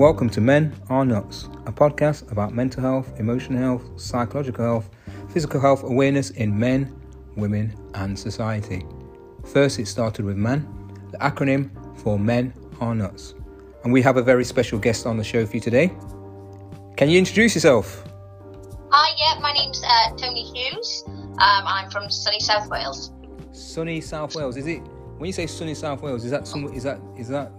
Welcome to Men Are Nuts, a podcast about mental health, emotional health, psychological health, physical health awareness in men, women, and society. First, it started with MAN, the acronym for Men Are Nuts. And we have a very special guest on the show for you today. Can you introduce yourself? Hi, yeah, my name's uh, Tony Hughes. Um, I'm from sunny South Wales. Sunny South Wales. Is it when you say sunny South Wales? Is that some? Is that is that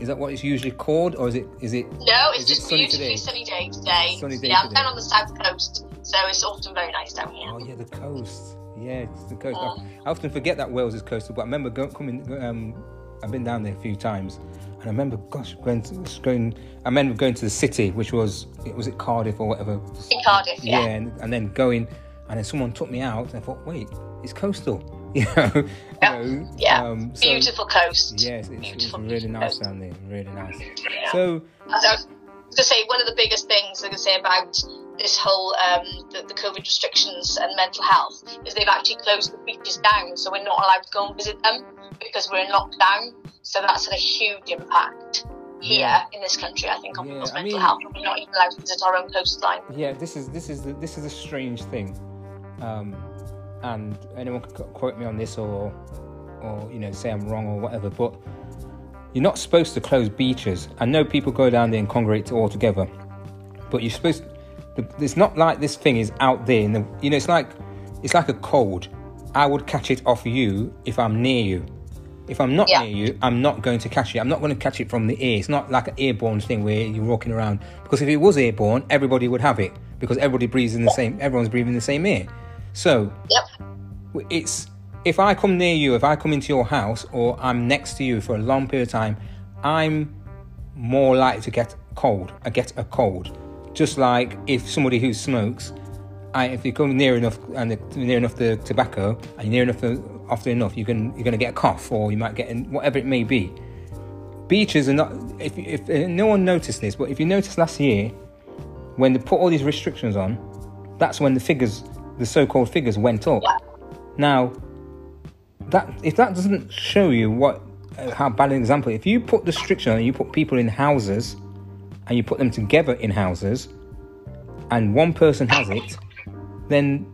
is that what it's usually called, or is it is it? No, it's is it just sunny beautifully today? sunny day today. Sunny day yeah, I'm down on the south coast, so it's often very nice down here. Oh yeah, the coast. Yeah, it's the coast. Mm. I often forget that Wales is coastal, but I remember go, coming. Um, I've been down there a few times, and I remember, gosh, going to, going. I remember going to the city, which was it was it Cardiff or whatever. In Cardiff, yeah. and, and then going, and then someone took me out, and I thought, wait, it's coastal. You know, Yeah, you know, yeah. um, so- Beautiful coast. Yes, it's, it's really beautiful nice coast. down there. Really nice. Yeah. So, As I was to say, one of the biggest things I can say about this whole um, the, the COVID restrictions and mental health is they've actually closed the beaches down, so we're not allowed to go and visit them because we're in lockdown. So that's had a huge impact here Yeah. in this country, I think, on Yeah, people's I mental mean- health. We're not even allowed to visit our own coastline. yeah, this is this is the, this is a strange thing, um, and anyone can quote me on this or or you know say I'm wrong or whatever, but you're not supposed to close beaches. I know people go down there and congregate all together, but you're supposed. The, it's not like this thing is out there. In the, you know, it's like it's like a cold. I would catch it off you if I'm near you. If I'm not Yeah. near you, I'm not going to catch it. I'm not going to catch it from the air. It's not like an airborne thing where you're walking around. Because if it was airborne, everybody would have it. Because everybody breathes in the same. Everyone's breathing the same air. So Yep. it's if I come near you, if I come into your house, or I'm next to you for a long period of time, I'm more likely to get cold. I get a cold. Just like if somebody who smokes, I, if you come near enough and near enough the tobacco, and near enough the, often enough, you can you're going to get a cough, or you might get in, whatever it may be. Beaches are not. If, if uh, no one noticed this, but if you noticed last year, when they put all these restrictions on, that's when the figures, the so-called figures, went up. Now, that if that doesn't show you what uh, how bad an example, if you put the restriction on, you put people in houses, and you put them together in houses, and one person has it, then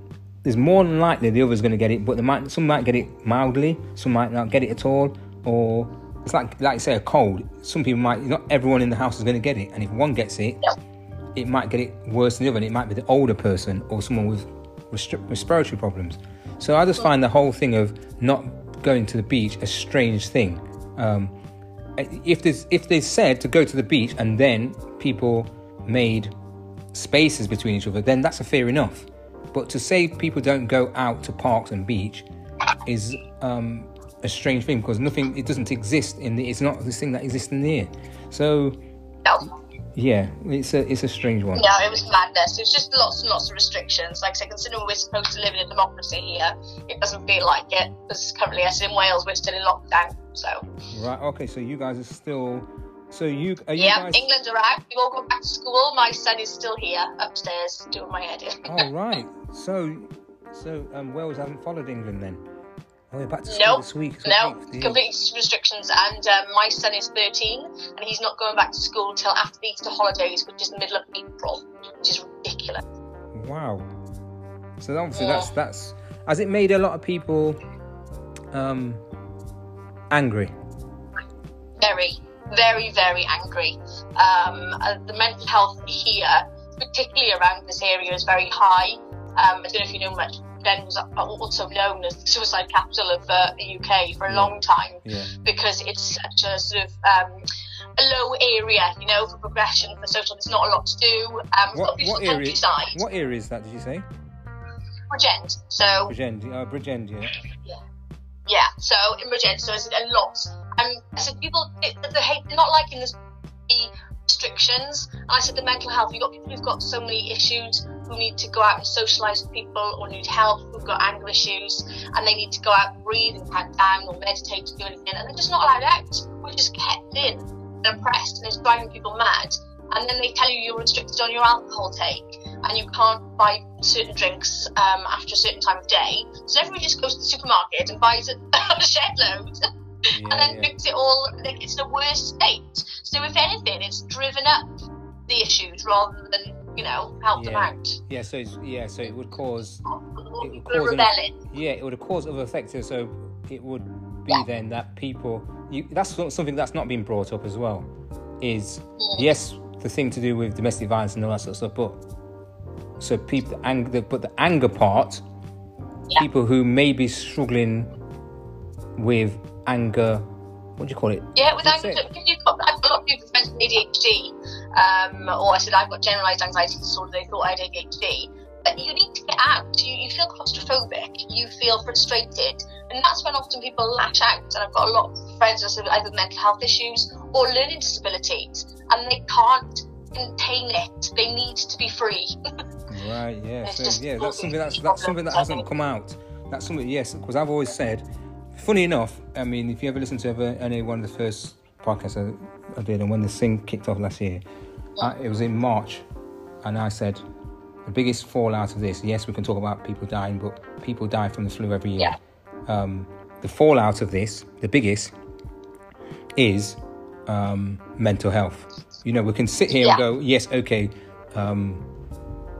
there's more than likely the other's going to get it, but they might some might get it mildly, some might not get it at all, or it's like like say a cold. Some people might not everyone in the house is going to get it, and if one gets it, it might get it worse than the other, and it might be the older person or someone with respiratory problems. So I just find the whole thing of not going to the beach a strange thing. Um, if there's if they said to go to the beach and then people made spaces between each other, then that's a fair enough. But to say people don't go out to parks and beach is um, a strange thing because nothing it doesn't exist in the it's not this thing that exists in the air. So No. Yeah, it's a it's a strange one. Yeah, it was madness. It was just lots and lots of restrictions. Like I said, considering we're supposed to live in a democracy here, it doesn't feel like it. Because currently, as in Wales, we're still in lockdown. So, Right. Okay. So you guys are still. So you are you yeah, guys? England are out. We've all gone back to school. My son is still here upstairs doing my head in. Oh right. So so um, Wales haven't followed England then. Oh, we're back to school Nope. this week. No, complete restrictions. And um, my son is 13, and he's not going back to school till after the Easter holidays, which is the middle of April, which is ridiculous. Wow. So obviously Yeah. that's that's has it made a lot of people um angry? very, very, very angry. Um, uh, the mental health here, particularly around this area, is very high. Um, I don't know if you know much. Then was also known as the suicide capital of uh, the UK for a long time Yeah. because it's such a sort of um, a low area, you know, for progression, for social. There's not a lot to do. Um, it's got a What what area? countryside, What area is that? Did you say? Bridgend. So Bridgend. Uh, Bridgend. Yeah. Yeah, so in Bridgend, so it's a lot. And I said, people, it, they hate, they're not liking this, the restrictions. And I said, the mental health, you've got people who've got so many issues who need to go out and socialise with people or need help, who've got anger issues, and they need to go out and breathe and count down or meditate to do anything, and they're just not allowed out. We're just kept in and oppressed, and it's driving people mad. And then they tell you you're restricted on your alcohol take, and you can't buy certain drinks um, after a certain time of day. So everybody just goes to the supermarket and buys a shed load. and then yeah. makes it all like it's in a worse state. So if anything, it's driven up the issues rather than you know help them out. Yeah, so it's, yeah, so it would cause It would cause an- yeah, it would cause other effects. So it would be Yeah. then that people you, that's something that's not been brought up as well. Is Mm. yes, the thing to do with domestic violence and all that sort of stuff, but so people anger, but the anger part, Yeah. people who may be struggling with anger, what do you call it? Yeah, with That's anger, it. you've got, I've got a lot of people with ADHD, um, or I said I've got generalised anxiety disorder, they thought I had ADHD. But you need to get out. You, you feel claustrophobic, you feel frustrated, and that's when often people lash out. And I've got a lot of friends with either mental health issues or learning disabilities, and they can't contain it. They need to be free. Right. Yeah. So yeah, that's something that's that's something that hasn't come out. That's something. Yes, because I've always said. Funny enough, I mean, if you ever listen to ever, any one of the first podcasts I, I did, and when this thing kicked off last year, I, it was in March, and I said the biggest fallout of this. Yes, we can talk about people dying, but people die from the flu every year. Um, the fallout of this, the biggest, is um, mental health. You know, we can sit here and go, yes, okay, um,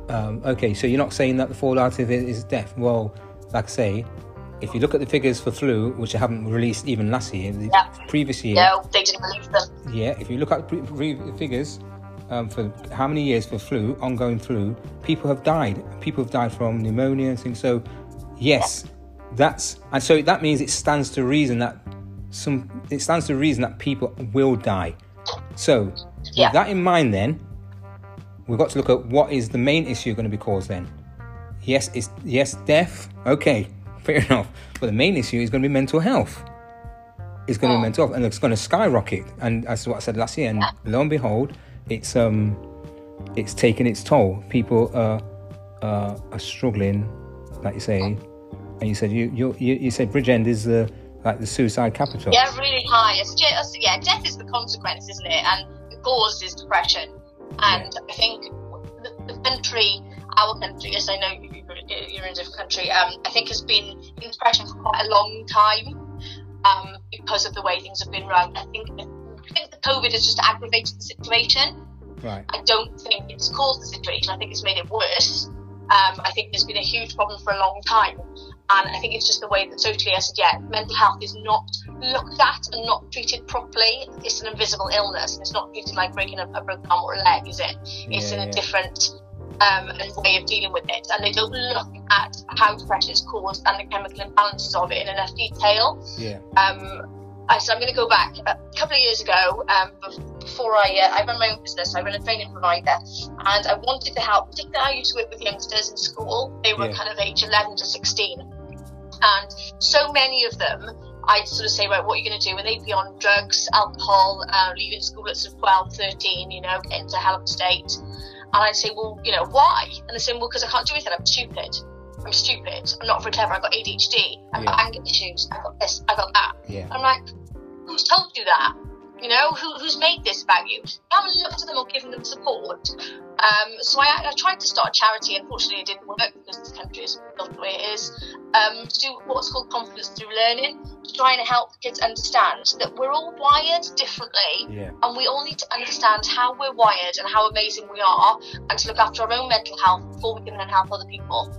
um, okay, so you're not saying that the fallout of it is death. Well, like I say, if you look at the figures for flu, which I haven't released even last year, the Yeah. previous year, No, they didn't believe them. yeah, if you look at pre- pre- figures um, for how many years for flu, ongoing flu, people have died. People have died from pneumonia and things. So, yes, that's and so that means it stands to reason that some it stands to reason that people will die. So, Yeah. with that in mind, then we've got to look at what is the main issue going to be caused. Then, yes, it's yes, death. Okay, fair enough. But the main issue is going to be mental health It's going to be mental health and it's going to skyrocket. And that's what I said last year. And lo and behold, it's um, it's taken its toll. People are uh, are struggling, like you say. And you said you you you, said Bridgend is the like the suicide capital. Yeah, really high. It's yeah, death is the consequence, isn't it? And the cause is depression. And I think the, the country, our country, yes, I know you- you're, you're in a different country, um, I think has been in depression for quite a long time um, because of the way things have been run. I think, I think the COVID has just aggravated the situation. Right. I don't think it's caused the situation. I think it's made it worse. Um, I think there's been a huge problem for a long time. And I think it's just the way that socially, I said, yeah, mental health is not looked at and not treated properly. It's an invisible illness. It's not treated like breaking a, a broken arm or a leg, is it? It's Yeah, in a yeah. different um, way of dealing with it. And they don't look at how depression is caused and the chemical imbalances of it in enough detail Yeah. um, I said I'm going to go back a couple of years ago. Um, before I, uh, I run my own business, I run a training provider, and I wanted to help. Particularly, I used to work with youngsters in school. They were Yeah. kind of age 11 to 16, and so many of them. I'd sort of say, right, what are you going to do? And they'd be on drugs, alcohol, uh, leaving school at sort of 12, 13, you know, getting to a hell state. And I'd say, well, you know, why? And they say, well, because I can't do anything. I'm stupid. I'm stupid. I'm not very clever. I've got ADHD. I've got anger issues. I've got this. I've got that. Yeah. I'm like, who's told you that? You know, who, who's made this about you? You haven't looked at them or given them support. Um, so I, I tried to start a charity. Unfortunately, it didn't work because this country is built the way it is. Um, to do what's called confidence through learning, to try and help kids understand that we're all wired differently Yeah. and we all need to understand how we're wired and how amazing we are and to look after our own mental health before we can then help other people.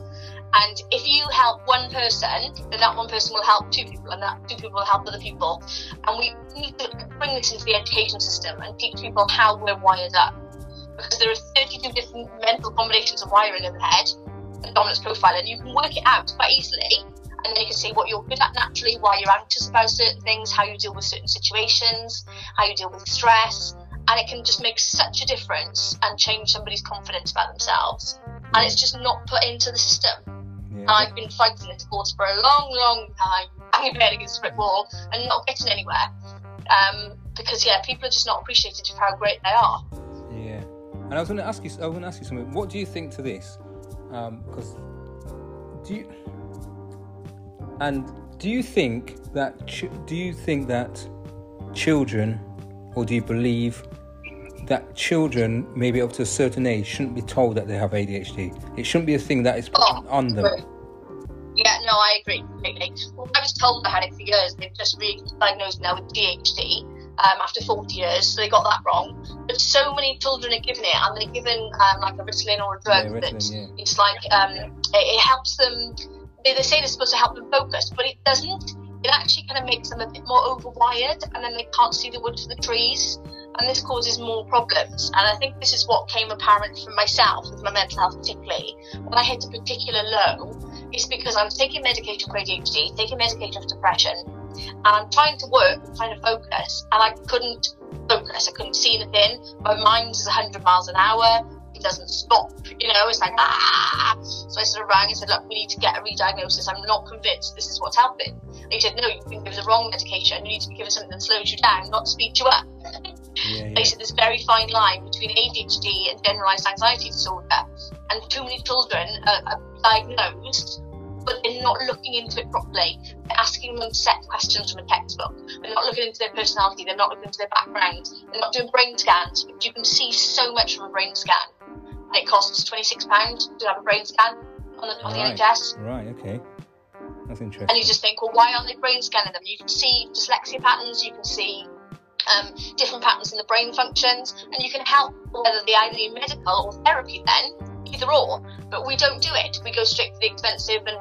And if you help one person, then that one person will help two people, and that two people will help other people. And we need to bring this into the education system and teach people how we're wired up. Because there are 32 different mental combinations of wiring in the head, and dominance profile, and you can work it out quite easily. And then you can see what you're good at naturally, why you're anxious about certain things, how you deal with certain situations, how you deal with stress. And it can just make such a difference and change somebody's confidence about themselves. And it's just not put into the system. And I've been fighting this cause for a long, long time, banging my head against a brick wall and not getting anywhere. Um, because yeah, people are just not appreciated for how great they are. Yeah, and I was going to ask you. I was going to ask you something. What do you think to this? Because do you and do you think that ch- do you think that children, or do you believe that children, maybe up to a certain age, shouldn't be told that they have ADHD? It shouldn't be a thing that is put Oh, on them. No, I agree completely. Well, I was told I had it for years. They've just re-diagnosed now with ADHD um, after 40 years, so they got that wrong. But so many children are given it, and they're given um, like a Ritalin or a drug Yeah, that yeah. it's like um, it, it helps them. They, they say it's supposed to help them focus, but it doesn't. It actually kind of makes them a bit more overwired, and then they can't see the wood for the trees, and this causes more problems. And I think this is what came apparent for myself with my mental health, particularly when I hit a particular low. It's because I was taking medication for ADHD, taking medication for depression, and I'm trying to work, trying to focus, and I couldn't focus. I couldn't see anything. My mind is 100 miles an hour. It doesn't stop. You know, it's like ah. So I sort of rang and said, look, we need to get a re-diagnosis. I'm not convinced this is what's helping. He said, no, you've been given the wrong medication. You need to be given something that slows you down, not speeds you up. Yeah, yeah. They said there's a very fine line between ADHD and generalized anxiety disorder, and too many children are, are diagnosed, but they're not looking into it properly. They're asking them set questions from a textbook. They're not looking into their personality. They're not looking into their background. They're not doing brain scans, but you can see so much from a brain scan. And it costs twenty six pounds to have a brain scan on the, on Right. the NHS. Right. Okay. That's And you just think, well, why aren't they brain scanning them? You can see dyslexia patterns, you can see um, different patterns in the brain functions, and you can help whether they either need medical or therapy then, either or. But we don't do it. We go straight for the expensive and,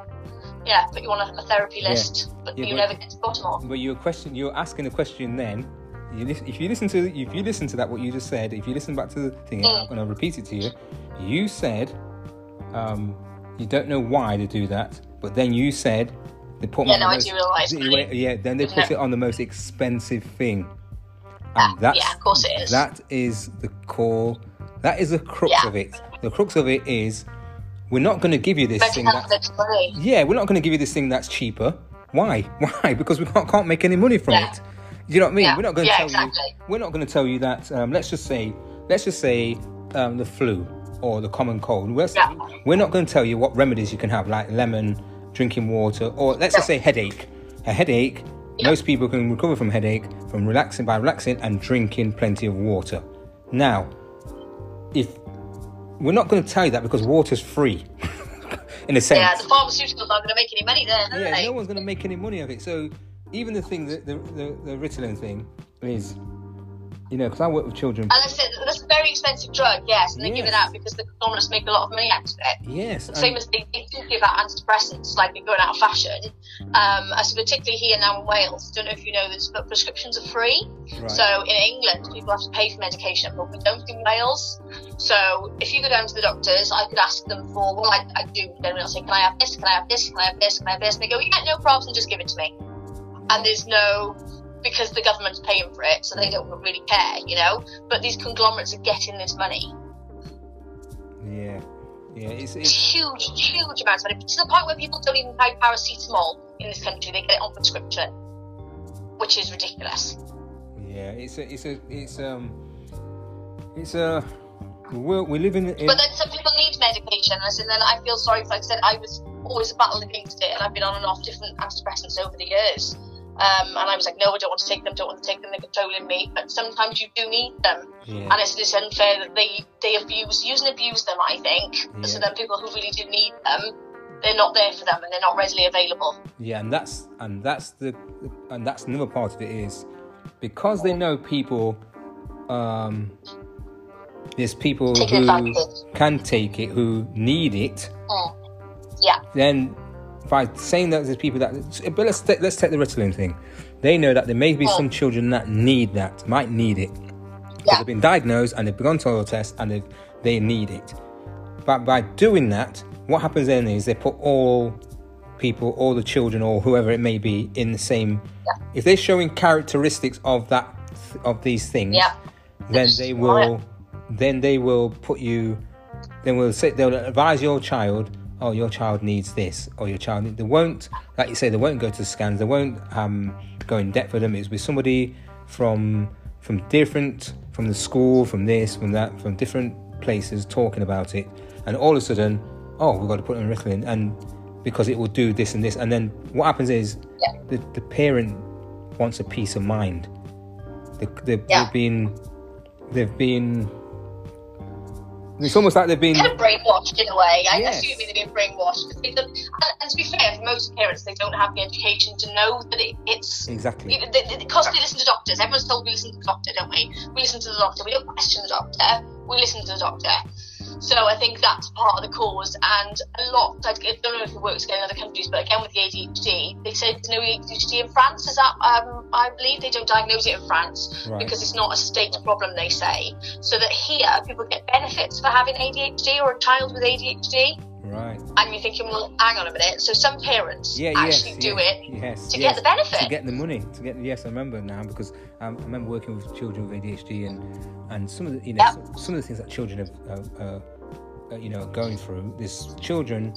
yeah, put you on a, a therapy Yeah. list, but Yeah, you but- never get to the bottom of. But you're question. You're asking a question. Then, you if you listen to if you listen to that what you just said, if you listen back to the thing, Mm. I'm going to repeat it to you. You said um, you don't know why to do that, but then you said they put Yeah, no, I most- do realise. Yeah, then they put it? on the most expensive thing. Yeah, And that's, yeah, of course it is. That is the core, that is the crux Yeah. of it. The crux of it is we're not going to give you this Mental thing health that's, is money. yeah, we're not going to give you this thing that's cheaper. Why? Why? Because we can't, can't make any money from Yeah. it. You know what I mean? Yeah. We're not going to tell exactly. you. We're not going to tell you that. Um, let's just say, let's just say um, the flu or the common cold. We're, Yeah. we're not going to tell you what remedies you can have, like lemon, drinking water, or let's just say headache. A headache. Yeah. Most people can recover from headache from relaxing by relaxing and drinking plenty of water. Now, if we're not going to tell you that because water's free, in a sense. Yeah, the pharmaceuticals aren't going to make any money there, Yeah, they? no one's going to make any money of it. So even the thing, that the, the, the Ritalin thing is, you know, because I work with children. And that's, it, that's a very expensive drug, yes, and they give it out because the conglomerates make a lot of money out of it. Yes. Same as they, they do give out antidepressants, like they're going out of fashion. Um, as particularly here now in Wales, I don't know if you know this, but prescriptions are free. right. So in England, people have to pay for medication, but we don't in Wales. So if you go down to the doctors, I could ask them for, well, I, I do generally I'll say, can I have this? Can I have this? Can I have this? Can I have this? And they go, yeah, no problems, just give it to me. And there's no, because the government's paying for it, so they don't really care, you know. But these conglomerates are getting this money. yeah. Yeah. It's, It's huge, huge amounts of money, to the point where people don't even buy paracetamol in this country. They get it on prescription, which is ridiculous. yeah. It's a. It's a. It's um. It's a. We're, we live in. in But then some people need medication, and I then I feel sorry for. Like I said, I was always battling against it, and I've been on and off different antidepressants over the years. Um, and I was like, no, I don't want to take them, don't want to take them, they're controlling me. But sometimes you do need them. yeah. And it's, it's unfair that they, they abuse, use and abuse them, I think. So then people who really do need them, they're not there for them and they're not readily available. Yeah, and that's and that's the and that's another part of it is because they know people. Um, there's people Taking who can take it, who need it. Mm. Yeah. Then by saying that there's people that, but let's take, let's take the Ritalin thing. They know that there may be some children that need that, might need it. Yeah. They've been diagnosed and they've gone to a test and they they need it. But by doing that, what happens then is they put all people, all the children, or whoever it may be, in the same. Yeah. If they're showing characteristics of that of these things, Yeah. then they will then they will put you then we'll say they'll advise your child oh your child needs this or your child need, they won't like you say they won't go to the scans they won't um, go in depth with them it's with somebody from from different from the school from this from that from different places talking about it and all of a sudden oh we've got to put them in Ritalin and because it will do this and this and then what happens is Yeah. the, the parent wants a peace of mind Yeah. they've been they've been It's almost like they've been kind of brainwashed in a way. I Yes. assume they've been brainwashed. they And, and to be fair, for most parents, they don't have the education to know that it, it's exactly. because they listen to doctors. Everyone's told we listen to the doctor, don't we? We listen to the doctor. We don't question the doctor. We listen to the doctor. So I think that's part of the cause. And a lot, I don't know if it works again in other countries, but again with the ADHD, they say there's no ADHD in France. Is that, um, I believe they don't diagnose it in France Right. because it's not a state problem, they say. So that here, people get benefits for having ADHD or a child with ADHD. Right. And you're thinking, well, hang on a minute. So some parents Yeah. actually yes. do yes, it Yes. to yes. get the benefit. to get the money to get The, yes i remember now because um, i remember working with children with adhd and and some of the you know Yep. some, some of the things that children have uh, uh, uh, you know going through there's children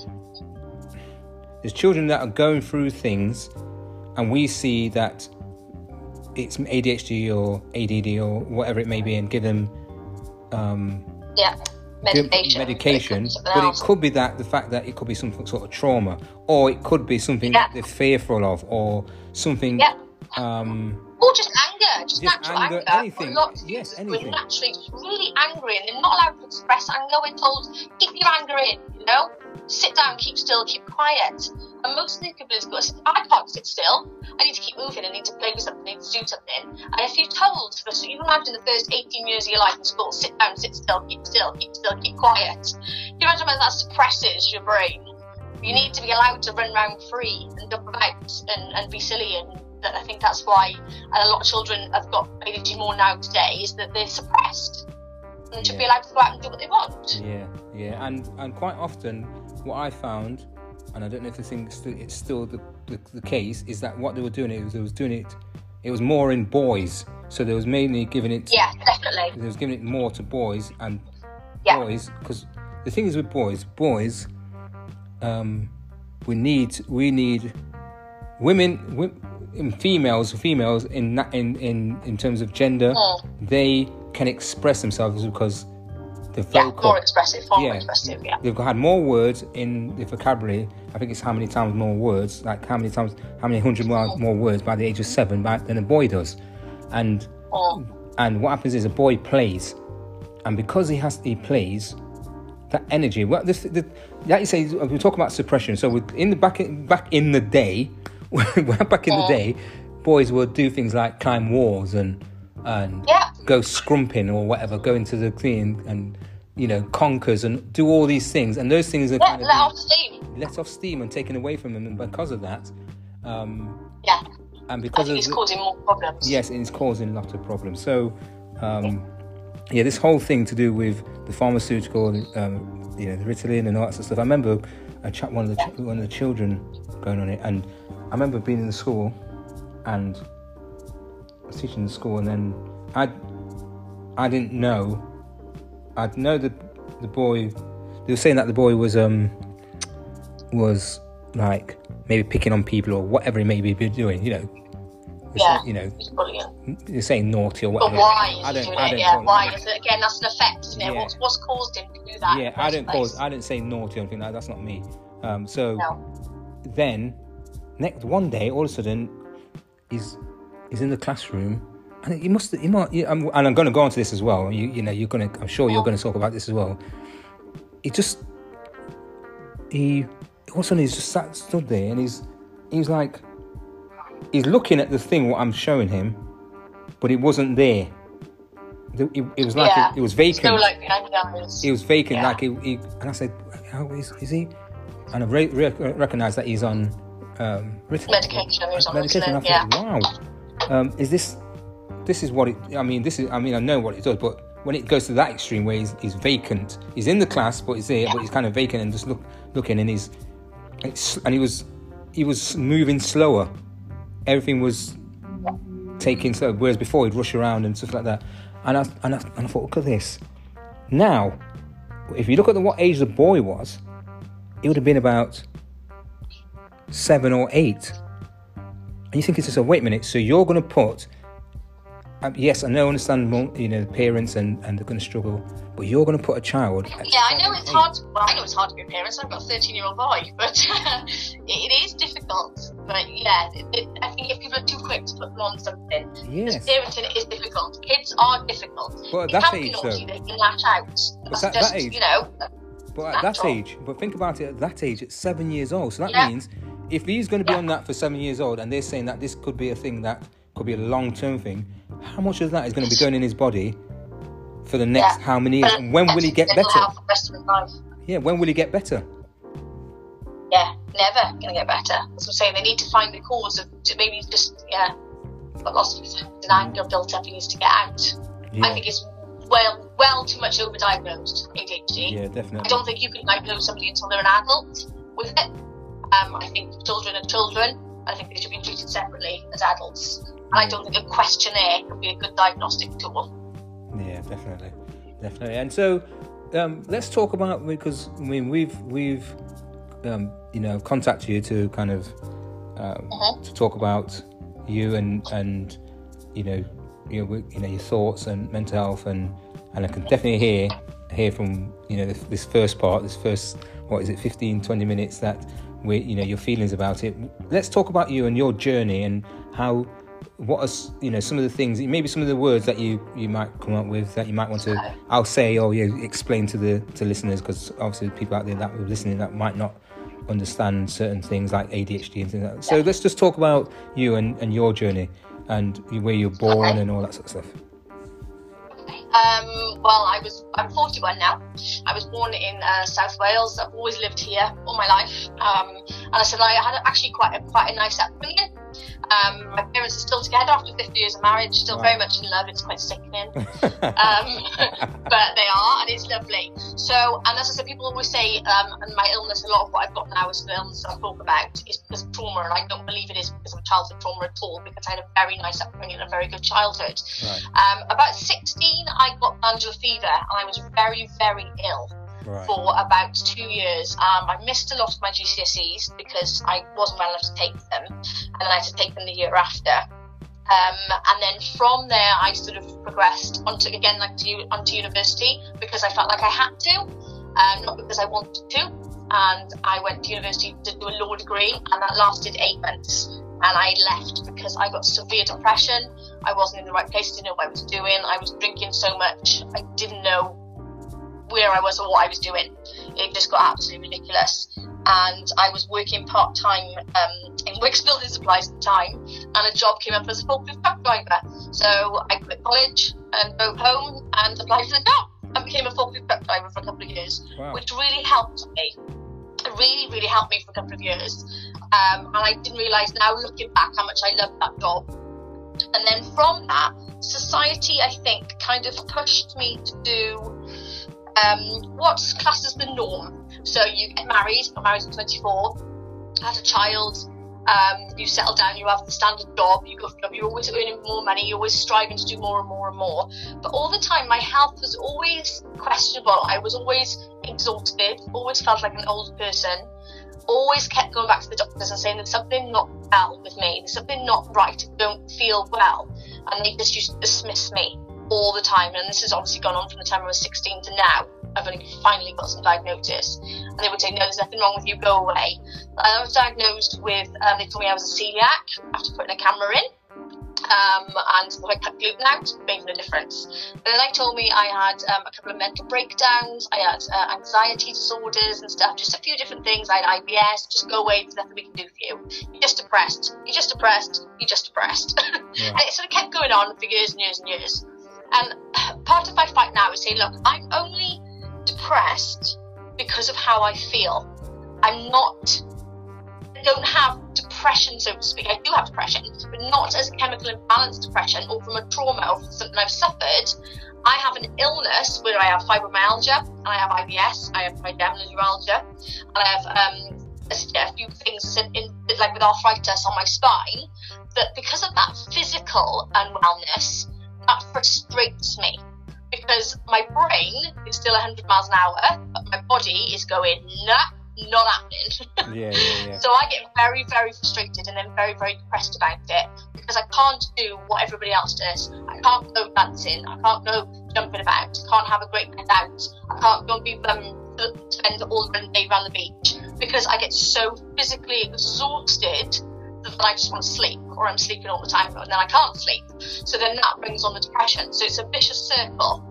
there's children that are going through things and we see that it's adhd or add or whatever it may be and give them um, yeah. Medication. medication, but it could be that the fact that it could be some sort of trauma, or it could be something Yeah. that they're fearful of, or something. Yeah. Um, Or just anger, just, Just natural anger, anger. anything. Of Yes, anything. We're naturally just really angry and they're not allowed to express anger. We're told, keep your anger in, you know? Sit down, keep still, keep quiet. And most of these people have got, I can't sit still. I need to keep moving, I need to play with something, I need to do something. And if you're told, for, so you imagine the first 18 years of your life in school, sit down, sit still, keep still, keep still, keep quiet. Can you imagine how that suppresses your brain? You need to be allowed to run around free and jump about and, and be silly and that I think that's why a lot of children have got ADHD more now today is that they're suppressed and should be allowed to go out and do what they want. yeah, yeah, and and quite often, what I found, and I don't know if the thing still, it's still the, the the case, is that what they were doing it was they was doing it, it was more in boys, so they was mainly giving it. Yeah, definitely. They was giving it more to boys and Yeah. boys because the thing is with boys, boys, um, we need we need women, wi- in females, females in that in in in terms of gender, Mm. they can express themselves because the Yeah, vocal. more expressive, far more Yeah. expressive, yeah. They've had more words in the vocabulary. I think it's how many times more words, like how many times, how many hundred more, more words by the age of seven by, than a boy does. And Mm. and what happens is a boy plays, and because he has he plays, that energy. Well, this, the, like you say, we talk about suppression. So in the back in, back in the day, back in the day, boys would do things like climb walls and and Yeah. go scrumping or whatever, go into the thing and you know conkers and do all these things, and those things are Yeah, kind of let off steam. let off steam and taken away from them, and because of that, um, Yeah, and because it's the- causing more problems. yes, it's causing lots of problems. So, um, yeah, this whole thing to do with the pharmaceutical, um, you know, the Ritalin and all that sort of stuff. I remember a chat one of the ch- one of the children going on it, and I remember being in the school and teaching in the school, and then I I didn't know. I know that the boy. They were saying that the boy was um was like maybe picking on people or whatever he may be doing. You know. Yeah. You know, you're saying naughty or But why I don't. it? don't. Yeah, why is it? Again, that's an effect, isn't it? Yeah. What's, what's caused him to do that? Yeah, I don't cause. I didn't say naughty or anything like that. That's not me. Um, so No. then, next one day, all of a sudden, he's he's in the classroom, and he must. He might. yeah, I'm, and I'm going to go on to this as well. You, you know, you're going to. I'm sure you're going to talk about this as well. He just. He. All of a sudden, he's just sat stood there, and he's he's like, he's looking at the thing what I'm showing him, but it wasn't there. The- It, it was like Yeah. it, it was vacant like behind the eyes. he was vacant, Yeah. like he, he, and I said, "How is, is he?" And I re- re- recognised that he's on um. Medication, medication. I thought, "Wow, um, is this? This is what it. I mean, this is. I mean, I know what it does, but when it goes to that extreme where he's, he's vacant, he's in the class, but he's there, but he's kind of vacant and just look looking, and he's, and he was, he was moving slower. Everything was taking slow, whereas before he'd rush around and stuff like that. And I and I, and I thought, look at this. Now, if you look at the, what age the boy was, it would have been about seven or eight. You think it's just a wait a minute. So you're going to put, um, yes, I know, I understand, you know, the parents and and they're going to struggle, but you're going to put a child. Yeah, I know it's hard. To, well, I know it's hard to be a parent. I've got a 13 year old boy, but it, it is difficult. But yeah, it, it, I think if people are too quick to put them on something, Yes. parenting is difficult. Kids are difficult. But at that age, though. they can lash out. That's at just, that age- you know, But at that age, but think about it at that age, it's seven years old. So that Yeah. means if he's going to be Yeah. on that for seven years old and they're saying that this could be a thing that could be a long term thing, how much of that is going to be going in his body for the next Yeah. how many years? And when will he get better? for the rest of his life. Yeah, when will he get better? Yeah, never going to get better. That's what I'm saying. They need to find the cause of maybe just, yeah, got lots of anger built up he needs to get out. I think it's well, well too much overdiagnosed ADHD. yeah, definitely. I don't think you can diagnose somebody until they're an adult with it. Um, I think children are children. I think they should be treated separately as adults. And I don't think a questionnaire could be a good diagnostic tool. Yeah, definitely, definitely. And so, um, let's talk about because I mean we've we've um, you know contacted you to kind of um, Mhm. to talk about you and and you know your you know your thoughts and mental health and and I can definitely hear hear from you know this, this first part this first what is it 15 20 minutes that we you know your feelings about it. Let's talk about you and your journey and how what are you know some of the things maybe some of the words that you you might come up with that you might want to i'll say or yeah explain to the to listeners because obviously people out there that were listening that might not understand certain things like adhd and things like that. So let's just talk about you and, and your journey and where you're born Okay. and all that sort of stuff Um, well, I was I'm 41 now. I was born in uh, South Wales. I've always lived here all my life. Um, and I said I had actually quite a quite a nice upbringing. Um, my parents are still together after 50 years of marriage, still Wow. very much in love. It's quite sickening. um, but they are, and it's lovely. So, and as I said, people always say, um, and my illness, a lot of what I've got now is the illness I talk about is because of trauma, and I don't believe it is because of childhood trauma at all, because I had a very nice upbringing and a very good childhood. right Um, about 16, I got glandular fever, and I was very, very ill right for about two years. Um, I missed a lot of my GCSEs because I wasn't well enough to take them, and then I had to take them the year after. Um, and then from there, I sort of progressed onto again like to onto university because I felt like I had to, um, not because I wanted to. And I went to university to do a law degree, and that lasted eight months. And I left because I got severe depression. I wasn't in the right place. I Didn't know what I was doing. I was drinking so much. I didn't know where I was or what I was doing. It just got absolutely ridiculous. And I was working part time um, in Wickes Building Supplies at the time, and a job came up as a forklift truck driver. So I quit college and drove home and applied for the job and became a forklift truck driver for a couple of years, Wow. which really helped me. It really, really helped me for a couple of years. Um, and I didn't realise now, looking back, how much I loved that job. And then from that, society, I think, kind of pushed me to do um, what's classed as the norm. So you get married, got married at 24, had a child, um, you settle down, you have the standard job, you go you're always earning more money, you're always striving to do more and more and more. But all the time, my health was always questionable. I was always exhausted, always felt like an old person, always kept going back to the doctors and saying there's something not well with me, there's something not right, I don't feel well. And they just used to dismiss me all the time. And this has obviously gone on from the time I was 16 to now. I've only finally got some diagnosis. And they would say, no, there's nothing wrong with you, go away. I was diagnosed with, um, they told me I was a celiac after putting a camera in. Um, and if I cut gluten out, made no difference. But then they told me I had um, a couple of mental breakdowns, I had uh, anxiety disorders and stuff, just a few different things. I had IBS, just go away, there's nothing we can do for you. You're just depressed, you're just depressed, you're just depressed. Yeah. And it sort of kept going on for years and years and years. And part of my fight now is saying, look, I'm only depressed because of how I feel. I'm not, I don't have depression, so to speak. I do have depression, but not as a chemical imbalance depression or from a trauma or something I've suffered. I have an illness where I have fibromyalgia, and I have IBS, I have neuralgia, and I have um, a, a few things in, in, like with arthritis on my spine. That because of that physical unwellness, that frustrates me because my brain is still 100 miles an hour, but my body is going, nah, not happening. yeah, yeah, yeah. so I get very, very frustrated and then very, very depressed about it because I can't do what everybody else does. I can't go dancing, I can't go jumping about, I can't have a great night out, I can't go and be um, spend all the day around the beach because I get so physically exhausted that I just want to sleep, or I'm sleeping all the time, and then I can't sleep. So then that brings on the depression. So it's a vicious circle.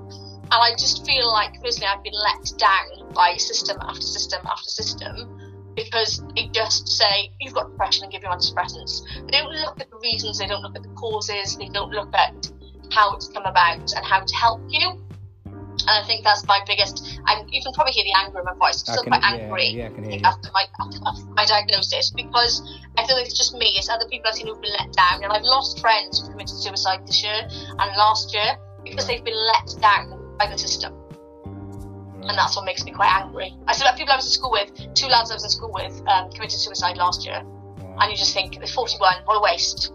And I just feel like personally I've been let down by system after system after system because they just say you've got depression and give you antidepressants. They don't look at the reasons, they don't look at the causes, they don't look at how it's come about and how to help you. And I think that's my biggest. And you can probably hear the anger in my voice. I'm still can- quite angry yeah, I can hear you. after my after my diagnosis because I feel like it's just me. It's other people I've seen who've been let down, and I've lost friends who committed suicide this year and last year because mm. they've been let down by the system, and that's what makes me quite angry. I said about people I was in school with, two lads I was in school with um, committed suicide last year, and you just think they're 41, what a waste.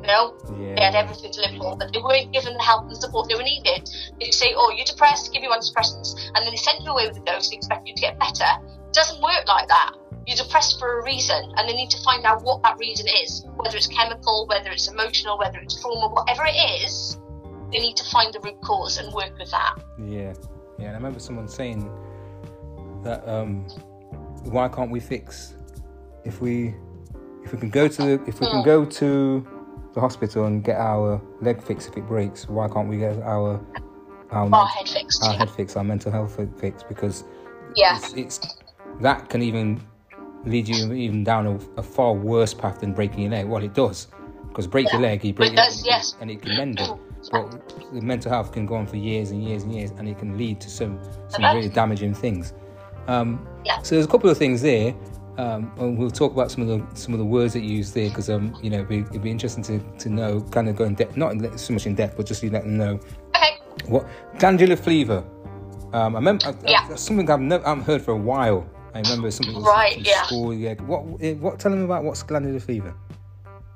You know, they had everything to live for, but they weren't given the help and support they were needed. They say, "Oh, you're depressed, give you antidepressants," and then they send you away with a dose and expect you to get better. It doesn't work like that. You're depressed for a reason, and they need to find out what that reason is. Whether it's chemical, whether it's emotional, whether it's trauma, whatever it is, they need to find the root cause and work with that. Yeah, yeah. And I remember someone saying that um, why can't we fix if we if we can go to the, if we can mm. go to the hospital and get our leg fixed if it breaks, why can't we get our our, Our head fixed. our head fixed, our mental health fixed? Because Yeah. it's, it's that can even lead you even down a, a far worse path than breaking your leg. Well, it does because break your leg, you break It your does, yes. and it can mend it. Mm. But the mental health can go on for years and years and years, and it can lead to some some Okay. really damaging things. Um, Yeah. So there's a couple of things there. Um, and we'll talk about some of the some of the words that you use there because um, you know it'd be, it'd be interesting to, to know, kind of go in depth, not in so much in depth, but just to let them know Okay. what glandular fever. Um, I remember I, Yeah. that's something I've never I haven't heard for a while. I remember something was Right, yeah. school. Yeah. What eh, what? Tell them about what's glandular fever.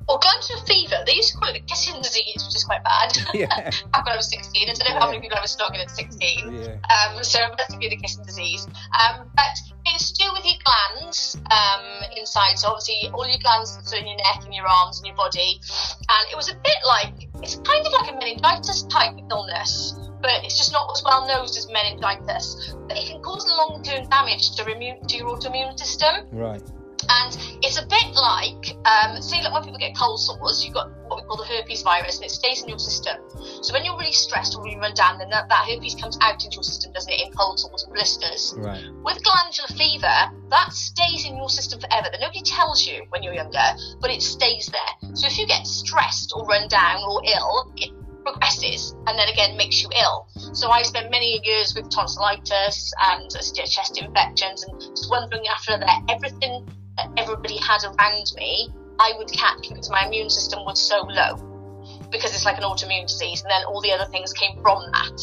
Well, glandular fever, they used to call it the kissing disease, which is quite bad. Yeah. Back when I was 16, I don't know how many people I was snogging at 16. Yeah. Um, so it must be the kissing disease. Um, but it's to do with your glands um, inside. So obviously, all your glands are in your neck and your arms and your body. And it was a bit like it's kind of like a meningitis type illness, but it's just not as well known as meningitis. But it can cause long-term damage to, immune, to your autoimmune system. Right. And it's a bit like, um, say, like when people get cold sores, you've got what we call the herpes virus, and it stays in your system. So when you're really stressed or when you run down, then that, that herpes comes out into your system, doesn't it, in cold sores and blisters. Right. With glandular fever, that stays in your system forever. That nobody tells you when you're younger, but it stays there. So if you get stressed or run down or ill, it progresses and then again makes you ill. So I spent many years with tonsillitis and uh, chest infections and just wondering after that everything everybody had around me I would catch because my immune system was so low because it's like an autoimmune disease and then all the other things came from that.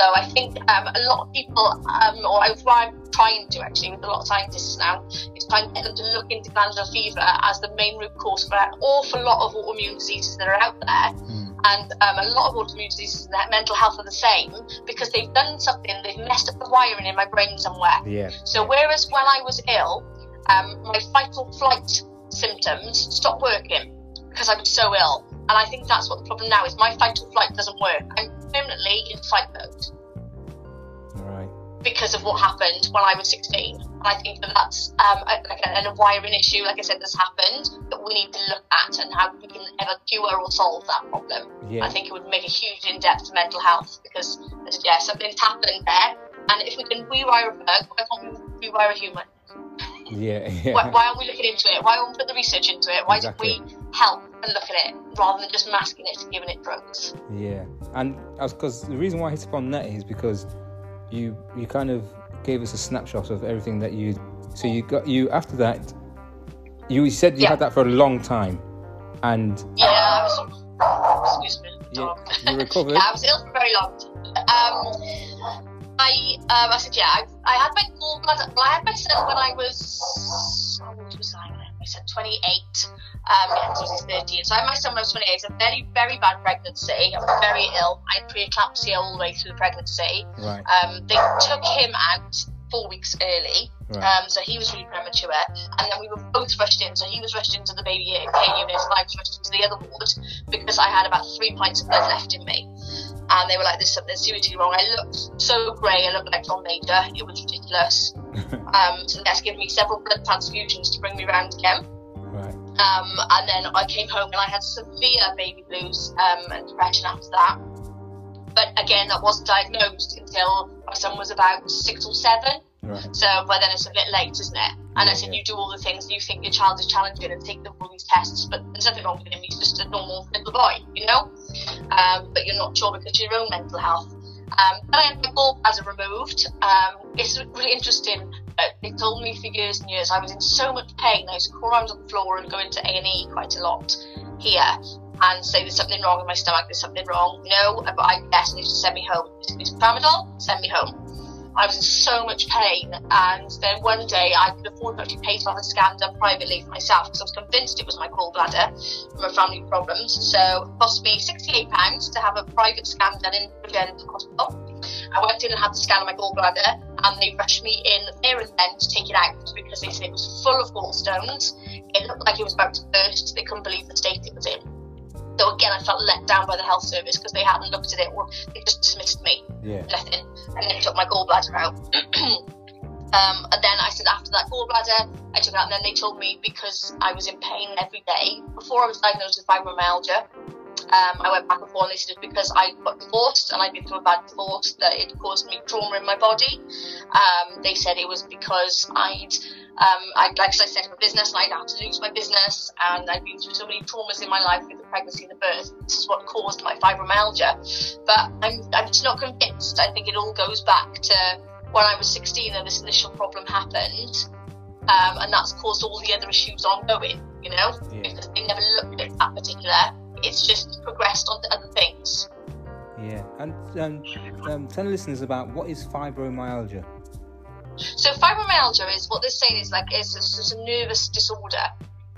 So I think um, a lot of people, um, or I- what I'm trying to actually with a lot of scientists now, is trying to get them to look into glandular fever as the main root cause for an awful lot of autoimmune diseases that are out there. And um, a lot of autoimmune diseases and mental health are the same because they've done something, they've messed up the wiring in my brain somewhere. Yeah. So whereas when I was ill, um, my fight or flight symptoms stopped working because I was so ill. And I think that's what the problem now is. My fight or flight doesn't work. I'm permanently in fight mode Right. because of what happened when I was 16. And I think that that's um, a, like a, a wiring issue, like I said, that's happened that we need to look at and how we can ever cure or solve that problem. Yeah. I think it would make a huge in-depth mental health because, yeah, something's happened there. And if we can rewire a bug, why can't we rewire a human? Yeah. Why, Yeah. why aren't we looking into it? Why aren't we put the research into it? Why Exactly. don't we help and look at it rather than just masking it and giving it drugs? Yeah, and because the reason why I hit upon that is because you you kind of gave us a snapshot of everything that you. So you got you after that. You said you Yeah. had that for a long time, and Yeah, I was. Excuse me. the you, recovered. Yeah, I was ill for very long time. Um, I, um, I said, yeah, I, I had my gallbladder. Well, I had my son when I was, how old was I? when I had my son 28. Um, yeah, so was 13. So I had my son when I was 28. It's a very, very bad pregnancy. I was very ill. I had preeclampsia all the way through the pregnancy. Right, Um, they took him out four weeks early. right, Um, so he was really premature, and then we were both rushed in. So he was rushed into the baby care unit, and I was rushed into the other ward because I had about three pints of blood left in me. And they were like, "There's something seriously wrong." I looked so grey. I looked like John Major. It was ridiculous. um, so they had to give me several blood transfusions to bring me round again. right. Um, and then I came home and I had severe baby blues um, and depression after that. But again, that wasn't diagnosed until my son was about six or seven. Right. So but then it's a bit late, isn't it? And Yeah, I said, yeah. you do all the things you think your child is challenging and take them all these tests, but there's nothing wrong with him. He's just a normal little boy, you know. Um, but you're not sure because of your own mental health. Um, then I had my gallbladder removed. Um, it's really interesting. Uh, they told me for years and years I was in so much pain. I used to crawl around on the floor and go into A and E quite a lot here and say there's something wrong with my stomach. There's something wrong. No, but I guess they to send me home. It's Tramadol, send me home. I was in so much pain, and then one day I could afford to actually pay to have a scan done privately for myself because I was convinced it was my gallbladder from a family problems. So it cost me £68 to have a private scan done in Regenta Hospital. I went in and had the scan of my gallbladder, and they rushed me in there and then to take it out because they said it was full of gallstones. It looked like it was about to burst. They couldn't believe the state it was in. So again, I felt let down by the health service because they hadn't looked at it or they just dismissed me Yeah. nothing, and then took my gallbladder out. um, and then I said after that gallbladder, I took it out, and then they told me because I was in pain every day before I was diagnosed with fibromyalgia. Um, I went back and forth, and they said it's because I got divorced and I'd been through a bad divorce that it caused me trauma in my body. Um, they said it was because I'd, um, I'd like I said, my business, and I'd had to lose my business, and I'd been through so many traumas in my life with the pregnancy and the birth. This is what caused my fibromyalgia. But I'm, I'm just not convinced. I think it all goes back to when I was 16 and this initial problem happened, um, and that's caused all the other issues ongoing. You know, Yeah. because they never looked at that particular. It's just progressed on to other things. Yeah. And um, um, tell the listeners about what is fibromyalgia. So fibromyalgia is what they're saying is like it's, it's, it's a nervous disorder.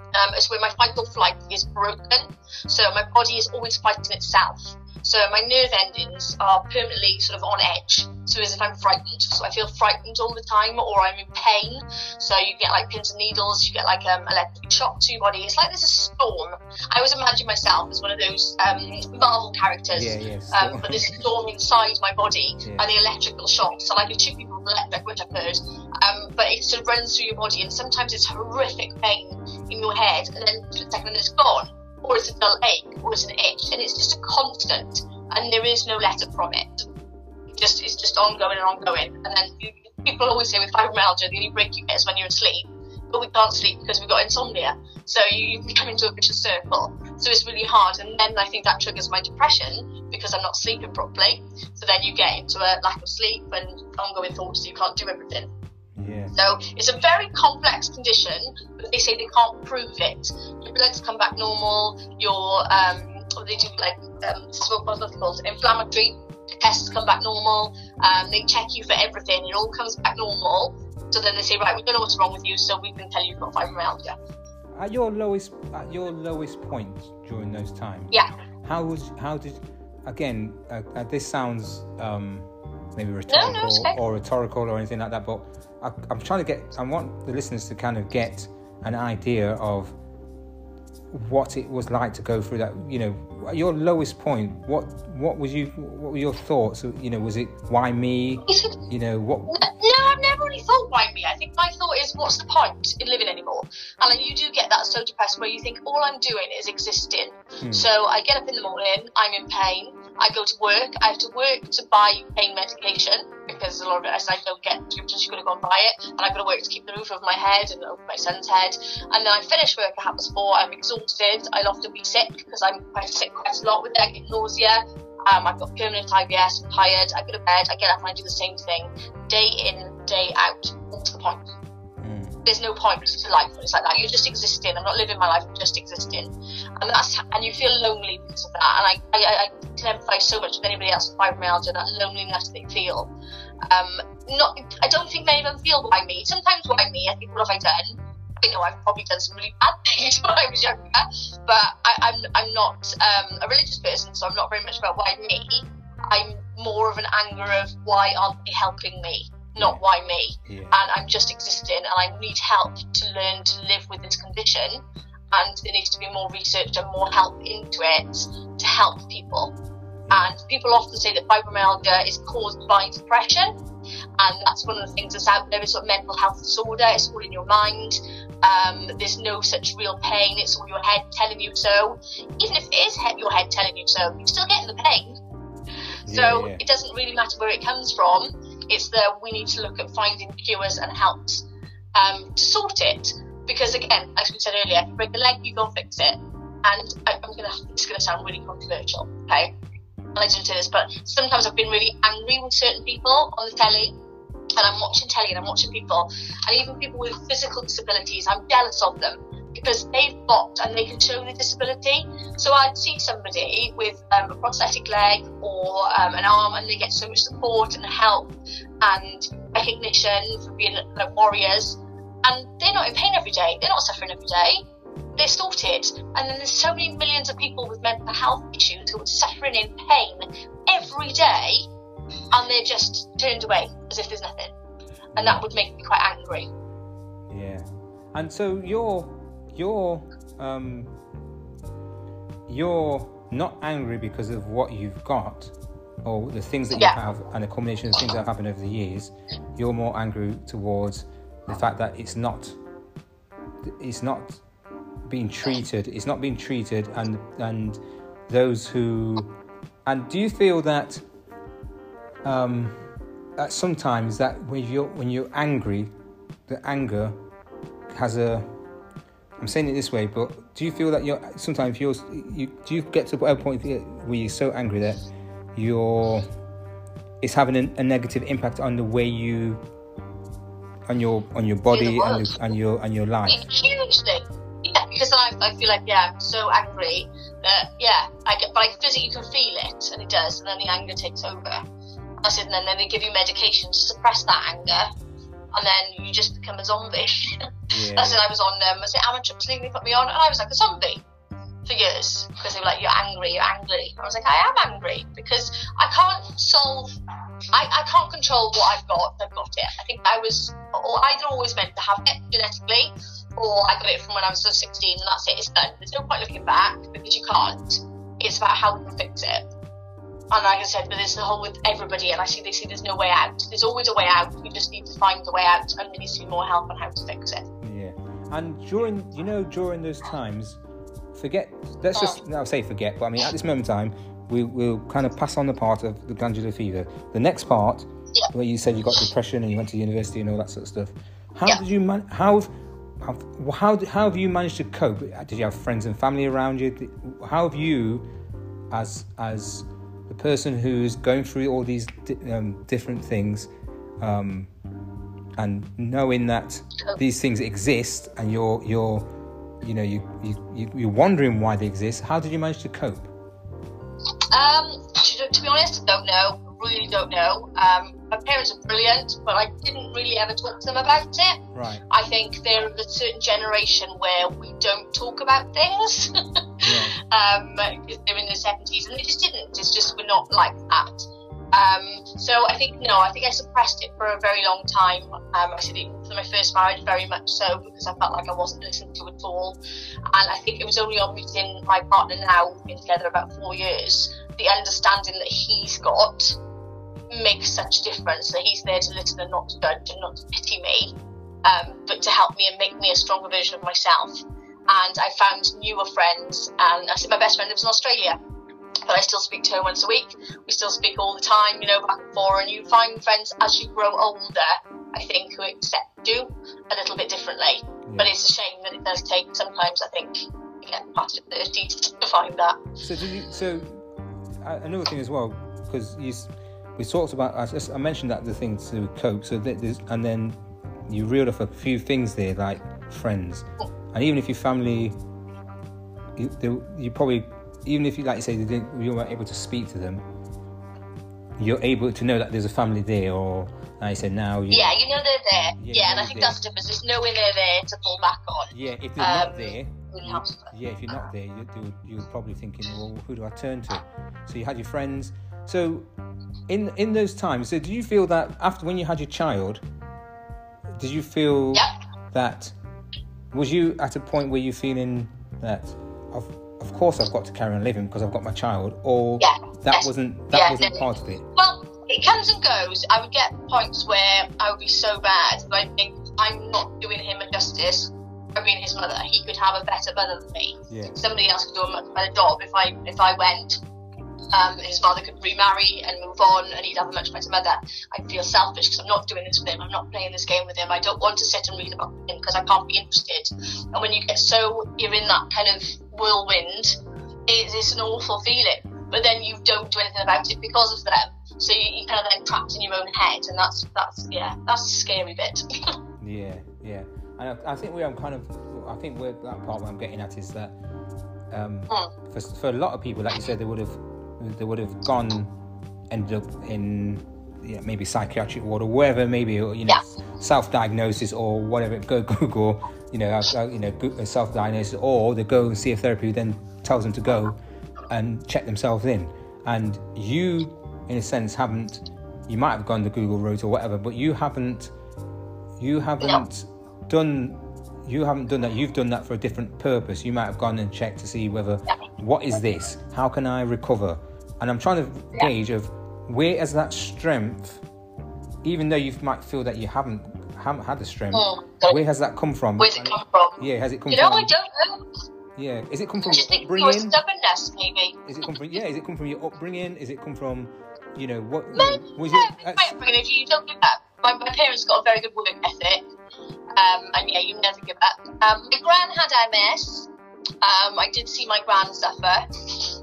Um, it's where my fight or flight is broken. So my body is always fighting itself. So my nerve endings are permanently sort of on edge. So as if I'm frightened. So I feel frightened all the time, or I'm in pain. So you get like pins and needles. You get like um, electric shock to your body. It's like there's a storm. I always imagine myself as one of those um, Marvel characters. Yeah, yes. Um, but there's a storm inside my body Yeah. and the electrical shock. So like you shoot people electric, which I've heard, um, but it sort of runs through your body, and sometimes it's horrific pain in your head, and then for a second it's gone, or it's a dull ache, or it's an itch, and it's just a constant, and there is no letter from it. It just it's just ongoing and ongoing, and then you, people always say with fibromyalgia, the only break you get is when you're asleep. But we can't sleep because we've got insomnia. So you, you come into a vicious circle. So it's really hard. And then I think that triggers my depression because I'm not sleeping properly. So then you get into a lack of sleep and ongoing thoughts, so you can't do everything. Yeah. So it's a very complex condition, but they say they can't prove it. Your bloods come back normal, your um, they do like um, smoke called, inflammatory tests come back normal. Um, they check you for everything, it all comes back normal. So then they say, right, we don't know what's wrong with you, so we can tell you you've got fibromyalgia. At your lowest, at your lowest point during those times. Yeah. How was? How did? Again, uh, uh, this sounds um, maybe no, rhetorical okay. or rhetorical or anything like that, but I, I'm trying to get. I want the listeners to kind of get an idea of what it was like to go through that. You know, your lowest point. What what was you? What were your thoughts? You know, was it why me? You know what? No, I've never really thought why me. I think my thought is, what's the point in living anymore? And then you do get that so depressed where you think all I'm doing is existing. Hmm. So I get up in the morning, I'm in pain. I go to work. I have to work to buy pain medication because a lot of it, I don't get prescriptions, you've got to go and buy it. And I've got to work to keep the roof over my head and over my son's head. And then I finish work at half past four. I'm exhausted. I'll often be sick because I'm quite sick quite a lot with it. I get nausea. Um, I've got permanent IBS. I'm tired. I go to bed. I get up and I do the same thing, day in, day out. What's the point? Mm, there's no point to life when it's like that. You're just existing. I'm not living my life. I'm just existing, and that's and you feel lonely because of that. And I I, I can empathise so much with anybody else with fibromyalgia that loneliness they feel. Um, not I don't think many of them feel why me. Sometimes why me. I think what have I done? I know I've probably done some really bad things when I was younger, but I, I'm I'm not um, a religious person, so I'm not very much about why me. I'm more of an anger of why aren't they helping me, not why me yeah. and I'm just existing and I need help to learn to live with this condition and there needs to be more research and more help into it to help people. And people often say that fibromyalgia is caused by depression and that's one of the things that's out there. It's a mental health disorder, it's all in your mind. Um, there's no such real pain. It's all your head telling you so. Even if it is he- your head telling you so, you're still getting the pain. So Yeah, it doesn't really matter where it comes from. It's that we need to look at finding cures and helps um, to sort it. Because again, as we said earlier, if you break a leg, you go fix it. And I, I'm gonna, it's gonna sound really controversial, okay? I didn't do this, but sometimes I've been really angry with certain people on the telly, and I'm watching telly and I'm watching people, and even people with physical disabilities, I'm jealous of them because they've got and they can show the disability. So I'd see somebody with um, a prosthetic leg or um, an arm, and they get so much support and help and recognition for being like warriors, and they're not in pain every day. They're not suffering every day. They're sorted. And then there's so many millions of people with mental health issues who are suffering in pain every day, and they're just turned away as if there's nothing. And that would make me quite angry. Yeah, and so you're you're um you're not angry because of what you've got or the things that you Yeah. have and a combination of things that have happened over the years. You're more angry towards the fact that it's not it's not being treated. It's not being treated, and and those who and do you feel that um that sometimes that when you're when you're angry the anger has a I'm saying it this way, but do you feel that you're sometimes you're you do you get to a point where you're so angry that you're it's having a, a negative impact on the way you on your on your body and, the, and your and your life? hugely. Yeah, because I, I feel like yeah, I'm so angry that yeah, I get, but I physically you can feel it, and it does, and then the anger takes over. I said, and then, they give you medication to suppress that anger, and then you just become a zombie. Yeah. I said I was on um, I said amitriptyline, they put me on, and I was like a zombie for years because they were like, "You're angry, you're angry." I was like, "I am angry because I can't solve, I, I can't control what I've got. I've got it. I think I was or either always meant to have it genetically, or I got it from when I was 16, and that's it. It's done. There's no point looking back because you can't. It's about how to fix it. And like I said, but there's the whole with everybody, and I see they see there's no way out. There's always a way out. You just need to find the way out, and there needs to be more help on how to fix it. Yeah, and during you know during those times, forget. Let's just mm. I'll say forget, but I mean at this moment in time, we will kind of pass on the part of the glandular fever. The next part, Yeah. where you said you got depression and you went to university and all that sort of stuff. How Yeah. did you man? How how how how have you managed to cope? Did you have friends and family around you? How have you, as as the person who's going through all these di- um, different things, um, and knowing that these things exist and you're you're you know you, you you you're wondering why they exist how did you manage to cope Um, to, to be honest, don't know. Really don't know. Um, my parents are brilliant, but I didn't really ever talk to them about it. right I think they're of a certain generation where we don't talk about things. yeah um, they're in their seventies, and they just didn't. It's just we're not like that. Um, so I think no, I think I suppressed it for a very long time. Um, I said for my first marriage, very much so because I felt like I wasn't listened to at all. And I think it was only on meeting my partner now, we've been together about four years, the understanding that he's got makes such a difference. That he's there to listen and not to judge and not to pity me, um, but to help me and make me a stronger version of myself. And I found newer friends, and I said my best friend lives in Australia but I still speak to her once a week. We still speak all the time, you know, back and forth. And you find friends as you grow older, I think, who accept you a little bit differently. But it's a shame that it does take sometimes, I think, you get past thirty to find that. so did you so uh, another thing as well because you we talked about I, just- I mentioned that the thing to cope so and then you reeled off a few things there like friends and even if your family you, they, you probably even if you like you say they didn't, you weren't able to speak to them you're able to know that there's a family there or like I said now you, Yeah, you know they're there. Yeah, Yeah, and I think they're that's the difference. There's knowing they're there to fall back on. yeah if they're not Um, there yeah, if you're not there, you, you, you're probably thinking, well, who do I turn to? So you had your friends. So in in those times, so do you feel that after when you had your child, did you feel Yep. that was you at a point where you're feeling that of of course I've got to carry on living because I've got my child, or Yeah, that yes. wasn't that Yeah, wasn't part of it? Well, it comes and goes. I would get points where I would be so bad that I think I'm not doing him a justice by being his mother, he could have a better mother than me. Yeah. Somebody else could do a much better job if I if I went. Um, his father could remarry and move on, and he'd have a much better mother. I feel selfish because I'm not doing this with him. I'm not playing this game with him. I don't want to sit and read about him because I can't be interested. And when you get so you're in that kind of whirlwind, it is an awful feeling. But then you don't do anything about it because of them. So you, you kind of then trapped in your own head, and that's that's yeah, that's a scary bit. Yeah, yeah, and I, I think where I'm kind of, I think where that part where I'm getting at is that um, Mm. for, for a lot of people, like you said, they would have they would have gone ended up in yeah, maybe psychiatric ward or wherever, maybe you know, self-diagnosis or whatever. Go Google, you know, uh, you know, uh, self-diagnosis, or they go and see a therapist who then tells them to go and check themselves in. And you, in a sense, haven't. You might have gone the Google route or whatever, but you haven't. You haven't done. You haven't done that. You've done that for a different purpose. You might have gone and checked to see whether what is this? How can I recover? And I'm trying to gauge of where is that strength, even though you might feel that you haven't haven't had the strength. Mm. Where has that come from? Where's it come from? Yeah, has it come from You know, from? I don't know. Yeah, is it come from I just think your upbringing? stubbornness, maybe. Is it come from yeah? Is it come from your upbringing? Is it come from, you know, what Maybe, was yeah, it? my upbringing, if you don't give up. My, my parents got a very good work ethic, um, and yeah, you never give up. Um, my gran had MS. Um, I did see my gran suffer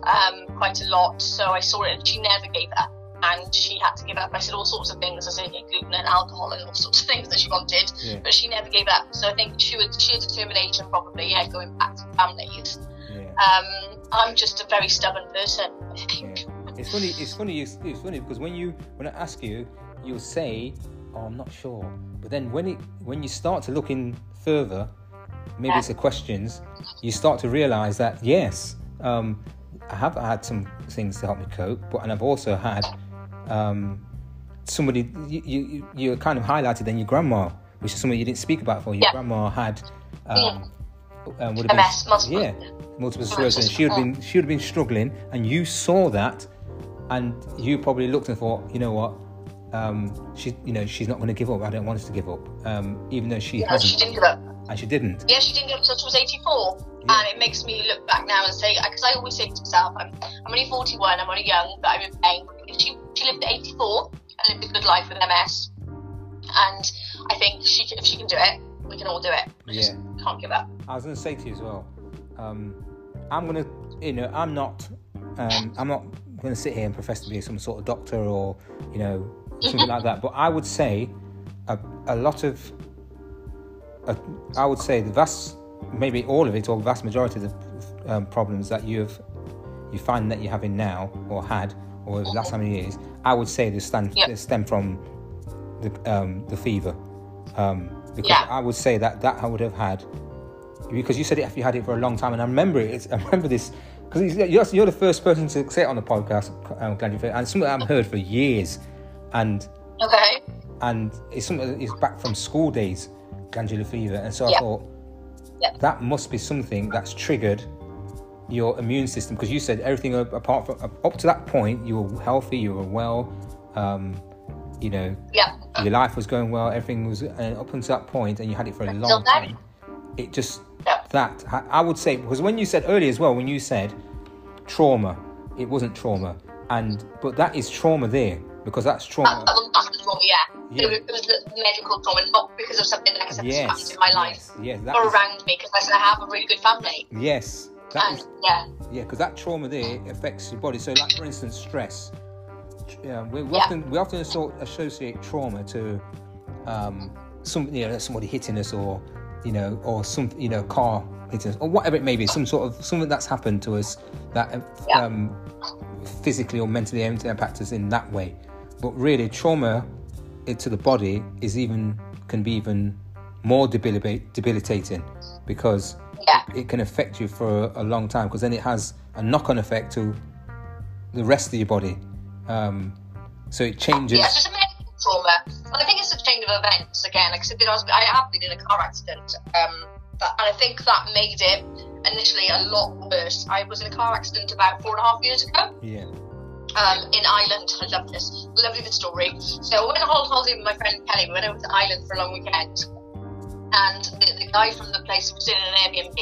um, quite a lot, so I saw it, and she never gave up. And she had to give up. I said all sorts of things, I said gluten and alcohol and all sorts of things that she wanted, Yeah. but she never gave up. So I think she was sheer determination, probably, yeah, going back to families. Yeah. Um, I'm just a very stubborn person. Yeah. It's funny. It's funny. It's, it's funny because when you when I ask you, you'll say, "Oh, I'm not sure." But then when it when you start to look in further, maybe it's the questions. You start to realise that yes, um, I have had some things to help me cope, but and I've also had um, somebody you, you you kind of highlighted then your grandma, which is something you didn't speak about before. Your Yeah. grandma had. Um, um, would have MS, been, multiple- yeah, multiple sclerosis. She would have been she would have been struggling, and you saw that, and you probably looked and thought, you know what, um, she, you know, she's not going to give up. I don't want us to give up, um, even though she she hasn't, didn't give up. And she didn't. Yeah, she didn't get up until she was 84. Yeah. And it makes me look back now and say, because I always say to myself, I'm, I'm only 41, I'm only young, but I'm in pain. If she, she lived at 84 and lived a good life with MS, and I think she, if she can do it, we can all do it. We just Yeah. can't give up. I was going to say to you as well. Um, I'm going to, you know, I'm not, um, I'm not going to sit here and profess to be some sort of doctor or, you know, something like that. But I would say a, a lot of, a, I would say the vast, maybe all of it or vast majority of the um, problems that you have, you find that you're having now or had or the last how many years, I would say they stand Yep. they stem from the um, the fever. Um, because Yeah. I would say that that I would have had because you said it, if you had it for a long time, and I remember it. It's, I remember this because you're, you're the first person to say it on the podcast. I'm glad you and it's something I've heard for years, and Okay. and it's something that is back from school days, glandular fever, and so I Yeah. thought Yeah. that must be something that's triggered your immune system because you said everything apart from up to that point you were healthy, you were well, um, you know, Yeah. your life was going well, everything was, and up until that point, and you had it for a Until long time. It just Yeah. that I- I would say because when you said earlier as well, when you said trauma, it wasn't trauma, and but that is trauma there because that's trauma. that was that's the trauma, yeah. It, was, it was the medical trauma, not because of something that has happened Yes, in my life yes, yes, or is- around me, because I said I have a really good family. yes, that And is yeah, yeah, because that trauma there affects your body. So, like for instance, stress. Yeah, we, we Yeah. often we often associate trauma to um, some you know somebody hitting us or you know or some you know car hitting us or whatever it may be, some sort of something that's happened to us that uh, Yeah. um, physically or mentally impact us in that way. But really, trauma to the body is even can be even more debilitating because yeah, it can affect you for a long time because then it has a knock-on effect to the rest of your body. Um, so it changes. yeah. It's just a medical trauma. Well, I think it's a chain of events again. Like I said, I, was, I have been in a car accident, um, but, and I think that made it initially a lot worse. I was in a car accident about four and a half years ago. Yeah, um, in Ireland. I love this. Lovely the story. So I went on holiday with my friend Kelly. We went over to Ireland for a long weekend. and the, the guy from the place was in an Airbnb,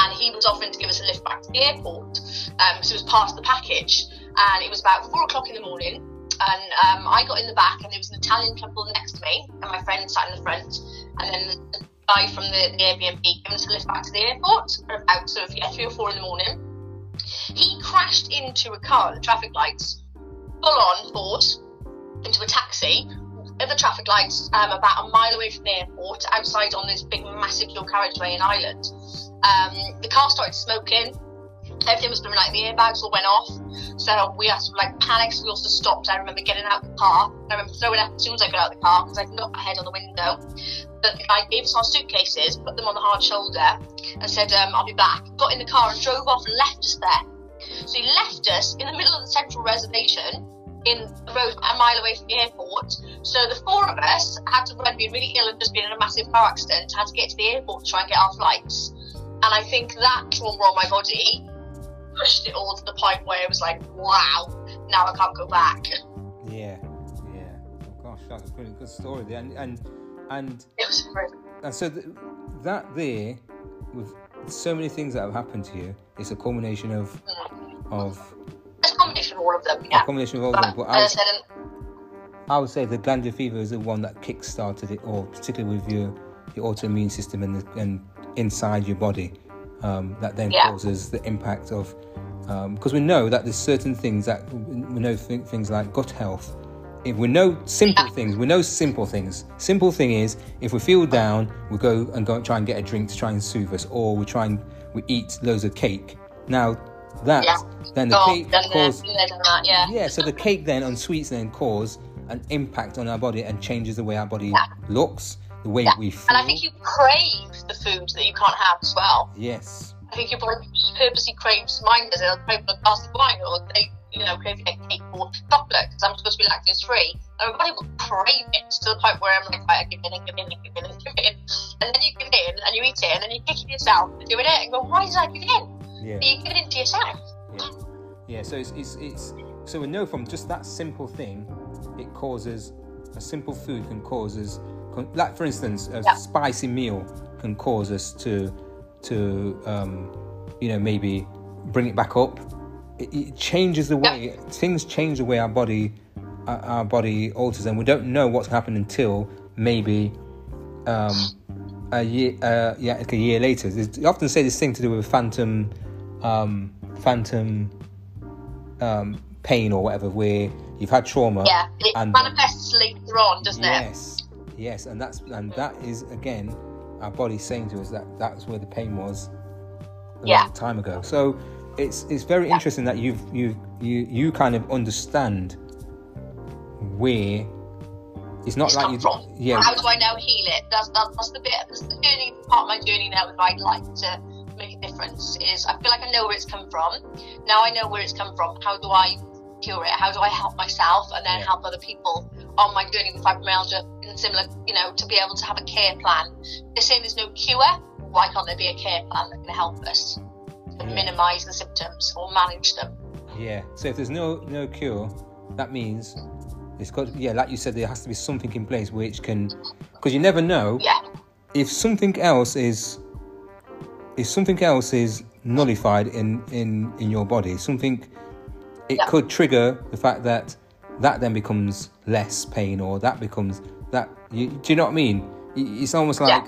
and he was offering to give us a lift back to the airport. Um, so it was part of the package, and it was about four o'clock in the morning. And um, I got in the back, and there was an Italian couple next to me, and my friend sat in the front. And then the guy from the, the Airbnb gave us a lift back to the airport at about sort of yeah, three or four in the morning. He crashed into a car at the traffic lights, full on force, into a taxi at the traffic lights um, about a mile away from the airport, outside on this big, massive dual carriageway in Ireland. Um, the car started smoking. Everything was blooming like the airbags all went off. So we had to like panic. So we also stopped. I remember getting out of the car. I remember throwing up as soon as I got out of the car because I knocked my head on the window. But the guy gave us our suitcases, put them on the hard shoulder, and said, um, "I'll be back." Got in the car and drove off and left us there. So he left us in the middle of the central reservation in the road a mile away from the airport. So the four of us had to run, being really ill and just been in a massive car accident, had to get to the airport to try and get our flights. And I think that trauma on my body pushed it all to the point where it was like, wow, now I can't go back. Yeah, yeah. Oh gosh, that's a pretty good story there. And and and, It was great. and so th- that there, with so many things that have happened to you, it's a culmination of mm. of It's a combination of all of them, a combination of all of But them. But I as uh, I would, said, I would say the glandular fever is the one that kick-started it, or particularly with your your autoimmune system and the, and inside your body, um, that then Yeah. causes the impact of. Because we know that there's certain things that we know th- things like gut health. If we know simple Yeah. things, we know simple things. Simple thing is, if we feel down, we go and go and try and get a drink to try and soothe us, or we try and we eat loads of cake. Now, that Yeah. then the oh, cake then then that, yeah. yeah, so the cake then and sweets then cause an impact on our body and changes the way our body looks, the way Yeah. we feel. And I think you crave the food that you can't have as well. yes, I think your body purposely craves mine it. I'll crave a glass of wine or they, you know, crave a cake or chocolate because I'm supposed to be lactose free. And my body will crave it to the point where I'm like, right, I give in and give in and give in give in. And then you give in and you eat it and then you're kicking yourself for doing it and go, why did I give in? yeah, But you give it into yourself. yeah, yeah. So it's, it's it's so we know from just that simple thing, it causes a simple food can cause us, can- like for instance, a Yeah. spicy meal can cause us to to um, you know maybe bring it back up. It, it changes the way things change the way our body our, our body alters, and we don't know what's happened until maybe um, a year uh, yeah like a year later. There's, you often say this thing to do with phantom um, phantom um, pain or whatever, where you've had trauma. Yeah, it and manifests later on, doesn't it? Yes, yes, and that's and that is again our body saying to us that that's where the pain was a Yeah. long time ago. So it's it's very interesting that you've you you you kind of understand where it's not It's like you from. yeah How do I now heal it? That's, that's, that's the bit, that's the journey, part of my journey now that I'd like to make a difference is I feel like I know where it's come from. Now I know where it's come from. How do I cure it? How do I help myself and then Yeah. help other people oh, on my journey with fibromyalgia and similar, you know, to be able to have a care plan? They're saying there's no cure. Why can't there be a care plan that can help us Yeah. minimise the symptoms or manage them? yeah. So if there's no no cure, that means it's got yeah like you said there has to be something in place which can because you never know Yeah, if something else is if something else is nullified in in in your body something it Yeah. could trigger the fact that that then becomes less pain or that becomes that you, do you know what i mean it's almost Yeah. like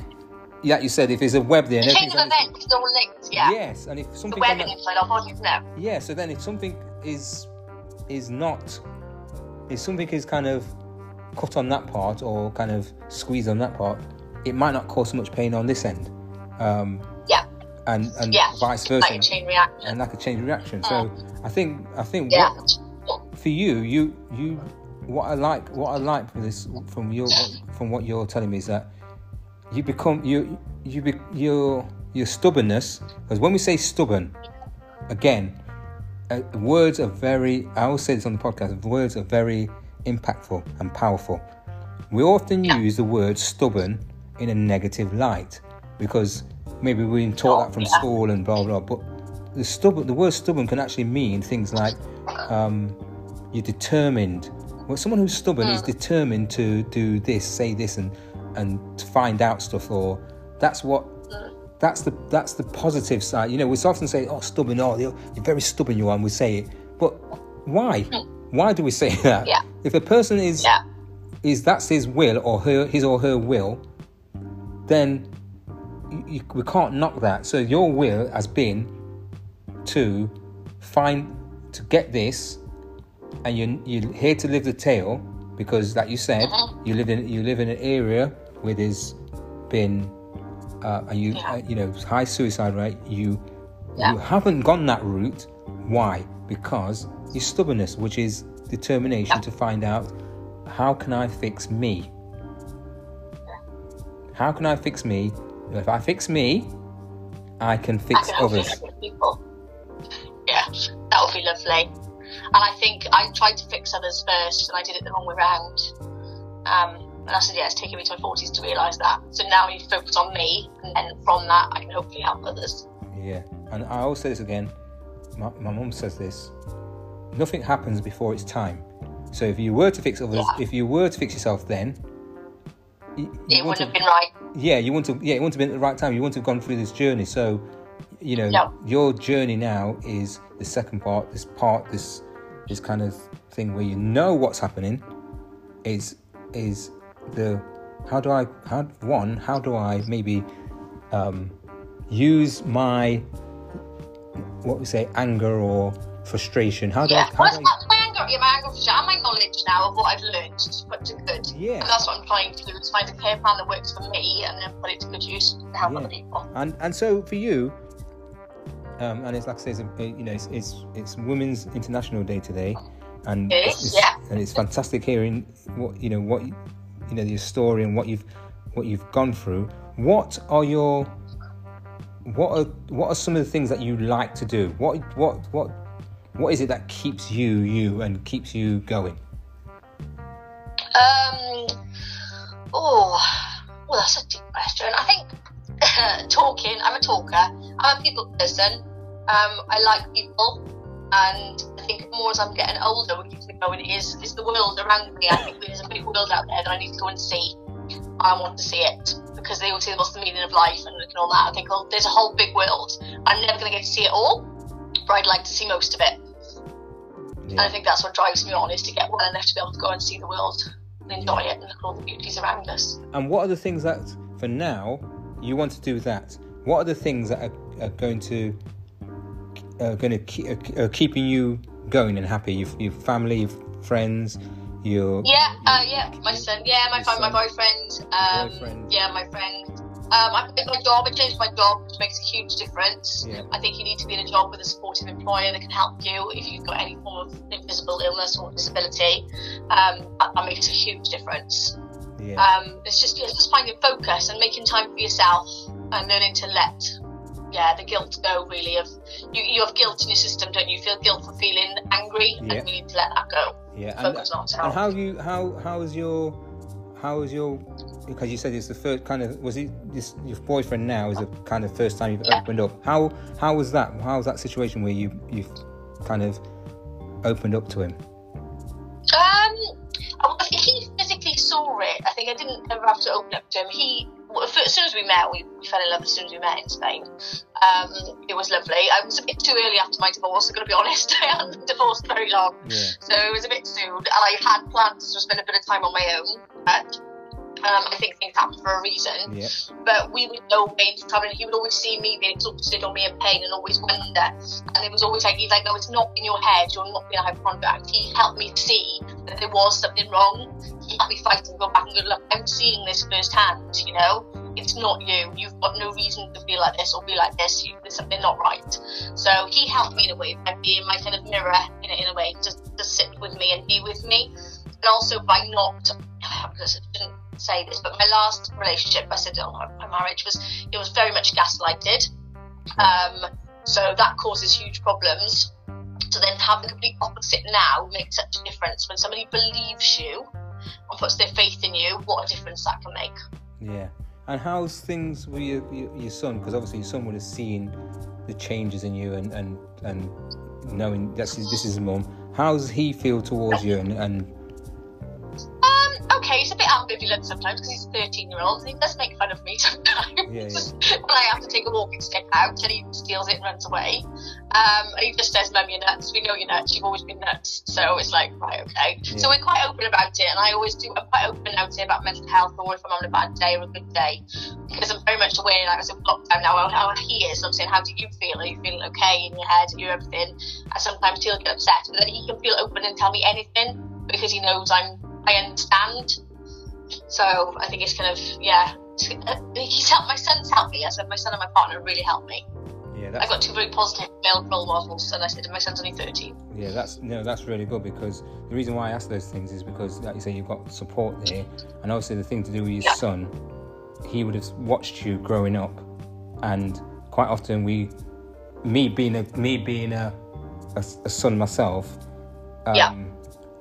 like you said if there's a web there the chain of events is all linked. Yeah, yes and if something webbing that- inside our bodies now. yeah so then if something is is not if something is kind of cut on that part or kind of squeezed on that part it might not cause so much pain on this end um and and yeah. vice versa Like a chain reaction. and like a chain reaction so i think i think Yeah. what, for you you you what i like what i like from this from your from what you're telling me is that you become you you be your your stubbornness because when we say stubborn again uh, words are very i always say this on the podcast words are very impactful and powerful we often Yeah. use the word stubborn in a negative light because maybe we've been taught Oh, that from yeah. school and blah blah but the stubborn the word stubborn can actually mean things like um, you're determined well someone who's stubborn is Hmm. determined to do this say this and and to find out stuff, or that's what that's the that's the positive side. You know, we often say, "Oh, stubborn! Oh, you're, you're very stubborn, you are." And we say it, but why? Why do we say that? Yeah. If a person is Yeah. is that's his will or her his or her will, then you, we can't knock that. So your will has been to find to get this, and you you're here to live the tale because, like you said, you live in you live in an area where there's been uh, and you Yeah. uh, you know high suicide rate. You Yeah. you haven't gone that route. Why? Because your stubbornness, which is determination to find out how can I fix me. How can I fix me? If I fix me, I can I fix can others. people. Yeah, that would be lovely. And I think I tried to fix others first, and I did it the wrong way round. Um, and I said, yeah, it's taken me to my forties to realise that. So now I need to focus on me, and then from that, I can hopefully help others. Yeah, and I always say this again. My, my mum says this: nothing happens before it's time. So if you were to fix others, Yeah. if you were to fix yourself, then you, you It want wouldn't to, have been right. yeah, you want to, yeah, you want to be at the right time. You want to have gone through this journey. So, you know, your journey now is the second part. This part, this this kind of thing where you know what's happening, is is the how do I how one how do I maybe um, use my what we say anger or frustration? How do Yeah, I how well, do I, that's my yeah, my anger for sure, and my knowledge now of what I've learned to put to good. Yeah. And that's what I'm trying to do is find a care plan that works for me, and then put it to good use to help Yeah. other people. And and so for you, um, and it's like I say, it's, you know, it's, it's it's Women's International Day today, and it's, it's- yeah. and it's fantastic hearing what you know what you know your story and what you've what you've gone through. What are your what are what are some of the things that you like to do? What what what what is it that keeps you you and keeps you going? Um, oh, well, that's a deep question. I think talking. I'm a talker. I'm a people person. Um, I like people, and I think more as I'm getting older, what keeps me going is is the world around me. I think there's a big world out there that I need to go and see. I want to see it because they always say what's the meaning of life and all that. I think oh, there's a whole big world. I'm never going to get to see it all, but I'd like to see most of it. And I think that's what drives me on is to get well enough to be able to go and see the world and enjoy it and look at all the beauties around us. And what are the things that, for now, you want to do that? What are the things that are, are going to are going to keep, are keeping you going and happy? Your, your family, your friends, your Yeah, uh, yeah, my son, yeah, my friend, my boyfriend, um, Boyfriend. yeah, my friend. Um, I quit my job. I changed my job, which makes a huge difference. Yeah. I think you need to be in a job with a supportive employer that can help you if you've got any form of invisible illness or disability. Um, that, that makes a huge difference. yeah, um, it's just it's just finding focus and making time for yourself and learning to let yeah the guilt go really of you, you have guilt in your system don't you You feel guilt for feeling angry Yeah. and you need to let that go yeah. And, on and how you how how is your how is your because you said it's the first kind of was it this your boyfriend now is the kind of first time you've Yeah. opened up? How how was that? How was that situation where you you've kind of opened up to him? Um I think he physically saw it. I think I didn't ever have to open up to him. He well, as soon as we met we, we fell in love as soon as we met in Spain. Um, it was lovely. I was a bit too early after my divorce I'm going to be honest. I hadn't divorced very long. Yeah. So it was a bit soon, and I had plans to spend a bit of time on my own. But um, I think things happen for a reason. yeah But we would go away to travel, and he would always see me being exhausted or me in pain, and always wonder. And it was always like he's like, "No, it's not in your head. You're not being a hypochondriac." He helped me see that there was something wrong. He helped me fight and go back and go, "Look, I'm seeing this firsthand. You know, it's not you. You've got no reason to feel like this or be like this. You, there's something not right." So he helped me in a way by being my kind of mirror in a, in a way, just to sit with me and be with me. And also by not, because I shouldn't say this, but my last relationship, I said, oh, my, marriage was, it was very much gaslighted. Um, so that causes huge problems. So then have the complete opposite now makes such a difference. When somebody believes you and puts their faith in you, what a difference that can make. Yeah. And how's things with your, your, your son? Because obviously your son would have seen the changes in you and, and, and knowing that's this is his mum. How does he feel towards you? And, and Um, okay, he's a bit ambivalent sometimes because he's a 13 year old and he does make fun of me sometimes. Yeah, when I have to take a walking stick out and he steals it and runs away. Um, and he just says, Mum, you're nuts. We know you're nuts. You've always been nuts. So it's like, right, okay. So we're quite open about it. And I always do, I'm quite open out here about mental health or if I'm on a bad day or a good day. Because I'm very much aware, like I in lockdown now, how he is. So I'm saying, how do you feel? Are you feeling okay in your head? Are you everything? And sometimes he'll get upset. But then he can feel open and tell me anything because he knows I'm, I understand. So I think it's kind of, yeah. He's helped, my son's helped me. I said, my son and my partner really helped me. Yeah, I've got two very positive male role models, and I said, my son's only 13. yeah, that's no, that's really good because the reason why I ask those things is because, like you say, you've got support there, and obviously the thing to do with your Yeah. son, he would have watched you growing up, and quite often we, me being a me being a a, a son myself, um, Yeah.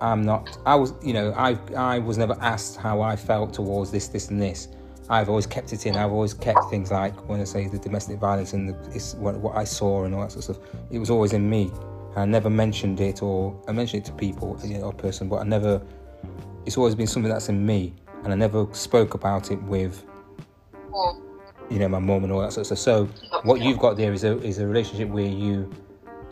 I'm not. I was, you know, I I was never asked how I felt towards this, this, and this. I've always kept it in. I've always kept things like when I say the domestic violence and the, what, what I saw and all that sort of stuff. It was always in me. I never mentioned it, or I mentioned it to people, you know, or person, but I never. It's always been something that's in me, and I never spoke about it with, you know, my mum and all that sort of stuff. So what you've got there is a is a relationship where you,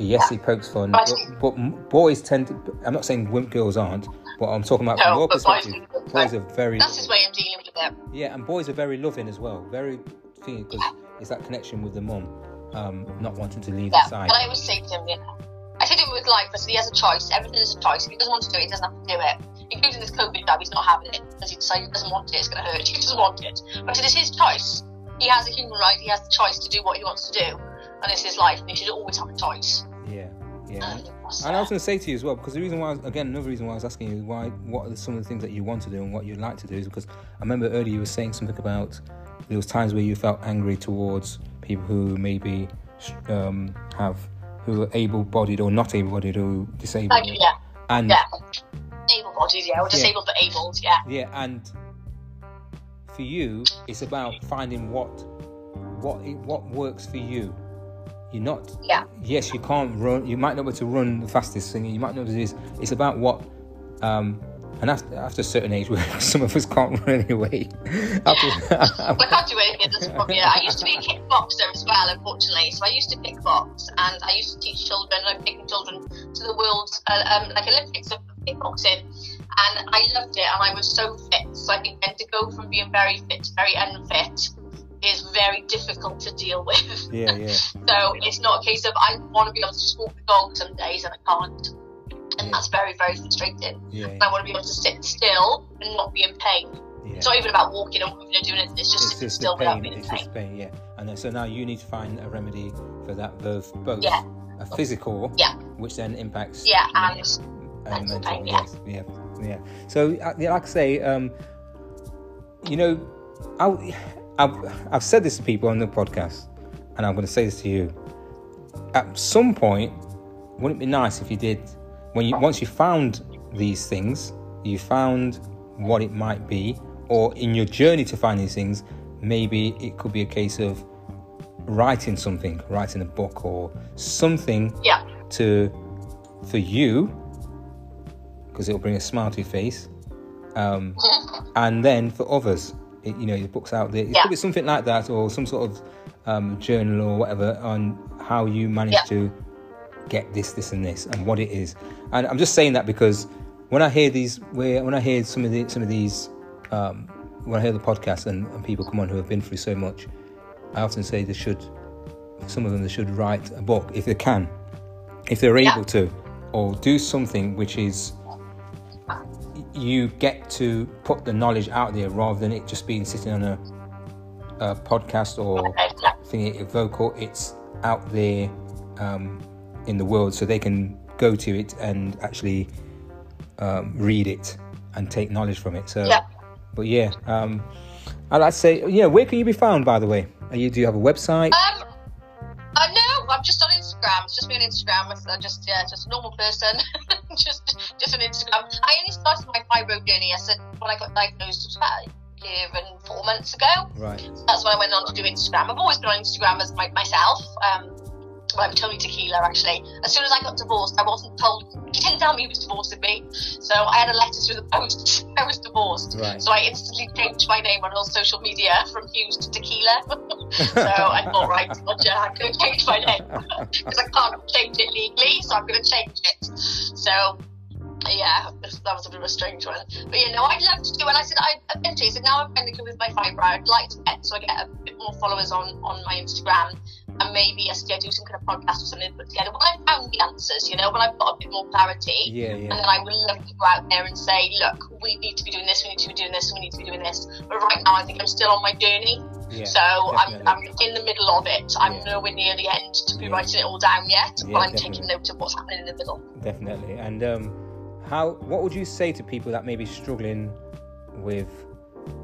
yes, he pokes fun, but, but boys tend to. I'm not saying wimp girls aren't, but I'm talking about from your but boys perspective. Boys are very That's his way of dealing with it. yeah, and boys are very loving as well. Very thing because it's that connection with the mum, um, not wanting to leave Yeah. the side. And I always say to him, you know, I said to him with life, I said he has a choice. Everything is a choice. If he doesn't want to do it, he doesn't have to do it. Including this COVID job, he's not having it because he decided he doesn't want it. It's going to hurt. He doesn't want it. But it is his choice. He has a human right. He has the choice to do what he wants to do, and it's his life, and he should always have a choice. Yeah, yeah. And, And I was going to say to you as well, because the reason why, was, again, another reason why I was asking you why, what are some of the things that you want to do and what you'd like to do is because I remember earlier you were saying something about there was times where you felt angry towards people who maybe um, have who are able-bodied or not able-bodied or disabled, Like, yeah, and yeah. Able-bodied, yeah, or disabled but abled, yeah. Yeah, and for you, it's about finding what what what works for you. You're not. Yeah. Yes, you can't run. You might not be able to run the fastest thing. You might not be able to do this. It's about what. Um, and after, after a certain age, where some of us can't run anyway. after, I can't do anything at this point. Yeah, I used to be a kickboxer as well, unfortunately. So I used to kickbox, and I used to teach children. Taking children to the world, uh, um, like Olympics of kickboxing, and I loved it, and I was so fit. So I think then to go from being very fit to very unfit is very difficult to deal with. yeah, yeah, So it's not a case of I want to be able to just walk the dog some days and I can't, and Yeah. that's very very frustrating. yeah, And I want to be able to sit still and not be in pain. yeah. It's not even about walking and moving or doing anything. It's just It's sitting just still the without being in It's pain. just pain. Yeah, and then, so now you need to find a remedy for that, both both Yeah. a physical, Yeah. which then impacts Yeah, and and mental pain, yeah. yes, yeah, yeah. So, uh, yeah, like I say, um, you know, I, I've, I've said this to people on the podcast, and I'm going to say this to you. At some point, wouldn't it be nice if you did, when you once you found these things, you found what it might be, or in your journey to find these things, maybe it could be a case of writing something, writing a book or something yeah, to for you because it'll bring a smile to your face um, and then for others you know your book's out there it Yeah. could be something like that or some sort of um, journal or whatever on how you managed Yeah. to get this this and this and what it is and i'm just saying that because when i hear these when i hear some of the some of these um, when i hear the podcast and, and people come on who have been through so much i often say they should some of them they should write a book if they can if they're Yeah. able to or do something which is you get to put the knowledge out there rather than it just being sitting on a, a podcast or thing vocal it's out there um, in the world so they can go to it and actually um, read it and take knowledge from it so Yeah. but yeah um, i'd like to say yeah where can you be found by the way Are you, do you have a website Um, uh, no, I'm just on Instagram. It's just me on Instagram. I'm just yeah, just a normal person. just just on Instagram. I only started my fibro journey. I said when I got diagnosed it was about year and four months ago. right That's when I went on to do Instagram. I've always been on Instagram as my, myself. Um, well, I'm Tony Tequila actually. As soon as I got divorced, I wasn't told. He didn't tell me he was divorcing me, so I had a letter through the post. I was divorced, Right. so I instantly changed my name on all social media from Hughes to Tequila. so I thought, right, Roger, I'm going to change my name because I can't change it legally, so I'm going to change it. So. Yeah, that was a bit of a strange one. But you know, I'd love to do. And I said, I eventually said, now I'm finally with my fibre, I'd like to get so I get a bit more followers on on my Instagram and maybe I suggest do some kind of podcast or something put together. When I've found the answers, you know, when I've got a bit more clarity, Yeah, and then I would love to go out there and say, look, we need to be doing this, we need to be doing this, we need to be doing this. But right now, I think I'm still on my journey, Yeah, so I'm. I'm in the middle of it. I'm Yeah. nowhere near the end to be Yeah. writing it all down yet, Yeah, but I'm definitely. taking note of what's happening in the middle. definitely. And um, how? What would you say to people that may be struggling with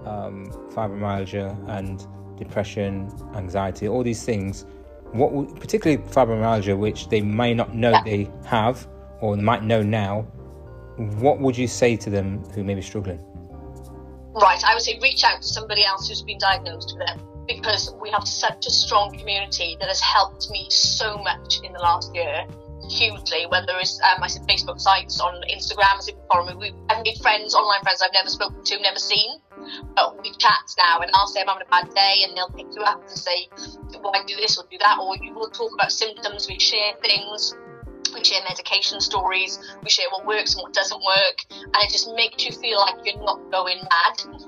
um, fibromyalgia and depression, anxiety, all these things? What, particularly fibromyalgia, which they may not know Yeah. they have or might know now? What would you say to them who may be struggling? Right, I would say reach out to somebody else who's been diagnosed with it because we have such a strong community that has helped me so much in the last year, hugely. Whether it's um, I said Facebook sites, on Instagram, as if you follow me, we, I've made friends, online friends I've never spoken to, never seen, but we chat now, and I'll say I'm having a bad day, and they'll pick you up and say, "Why do this or do that?" Or you will talk about symptoms. We share things. We share medication stories. We share what works and what doesn't work, and it just makes you feel like you're not going mad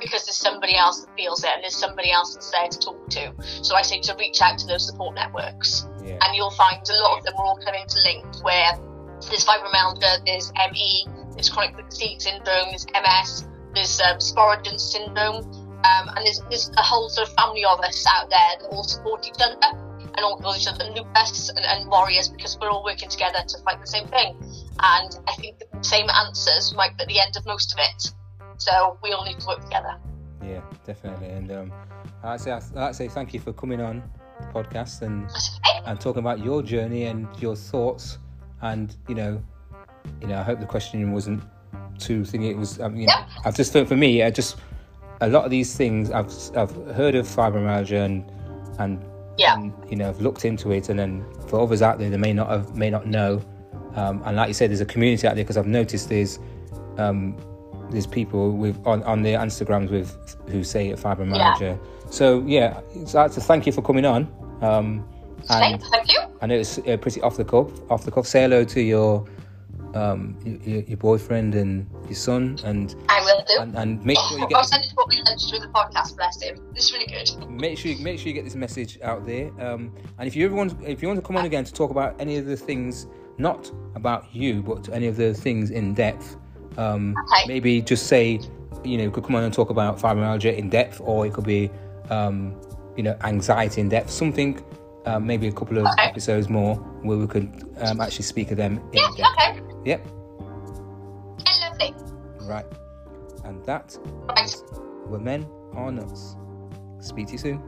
because there's somebody else that feels it and there's somebody else that's there to talk to. So I say to reach out to those support networks, Yeah, and you'll find a lot of them are all kind of interlinked. Where there's fibromyalgia, there's ME, there's chronic fatigue syndrome, there's MS, there's um, Sporadian syndrome, um, and there's, there's a whole sort of family of us out there that all support each other and all call each other lupus and, and warriors because we're all working together to fight the same thing. And I think the same answers might be at the end of most of it. So we all need to work together. yeah, definitely. And um, I'd say I'd say thank you for coming on the podcast and and talking about your journey and your thoughts. And you know, you know, I hope the question wasn't too thingy. It was. Um, you know, I've just for, for me, I just a lot of these things I've I've heard of fibromyalgia and and Yeah. and, you know, I've looked into it, and then for others out there, they may not have may not know. Um, and like you said, there's a community out there because I've noticed there's um, there's people with on, on their Instagrams with who say fibromyalgia. So yeah, so I'd to thank you for coming on. Um, and thank you. I know it's uh, pretty off the cuff. Off the cuff. Say hello to your um, your, your boyfriend and your son, and I will do. and, and make sure you get. I'll send it to what we lunch through the podcast. Bless him. This is really good. make sure you, make sure you get this message out there. Um, and if you ever want, if you want to come on again to talk about any of the things, not about you, but any of the things in depth, um, Okay. maybe just say, you know, you could come on and talk about fibromyalgia in depth, or it could be, um, you know, anxiety in depth, something. Um, maybe a couple of Okay. episodes more where we could um, actually speak of them Yeah, depth. okay. Yep. Yeah, lovely. Right. And that Right. were men are nuts. Speak to you soon.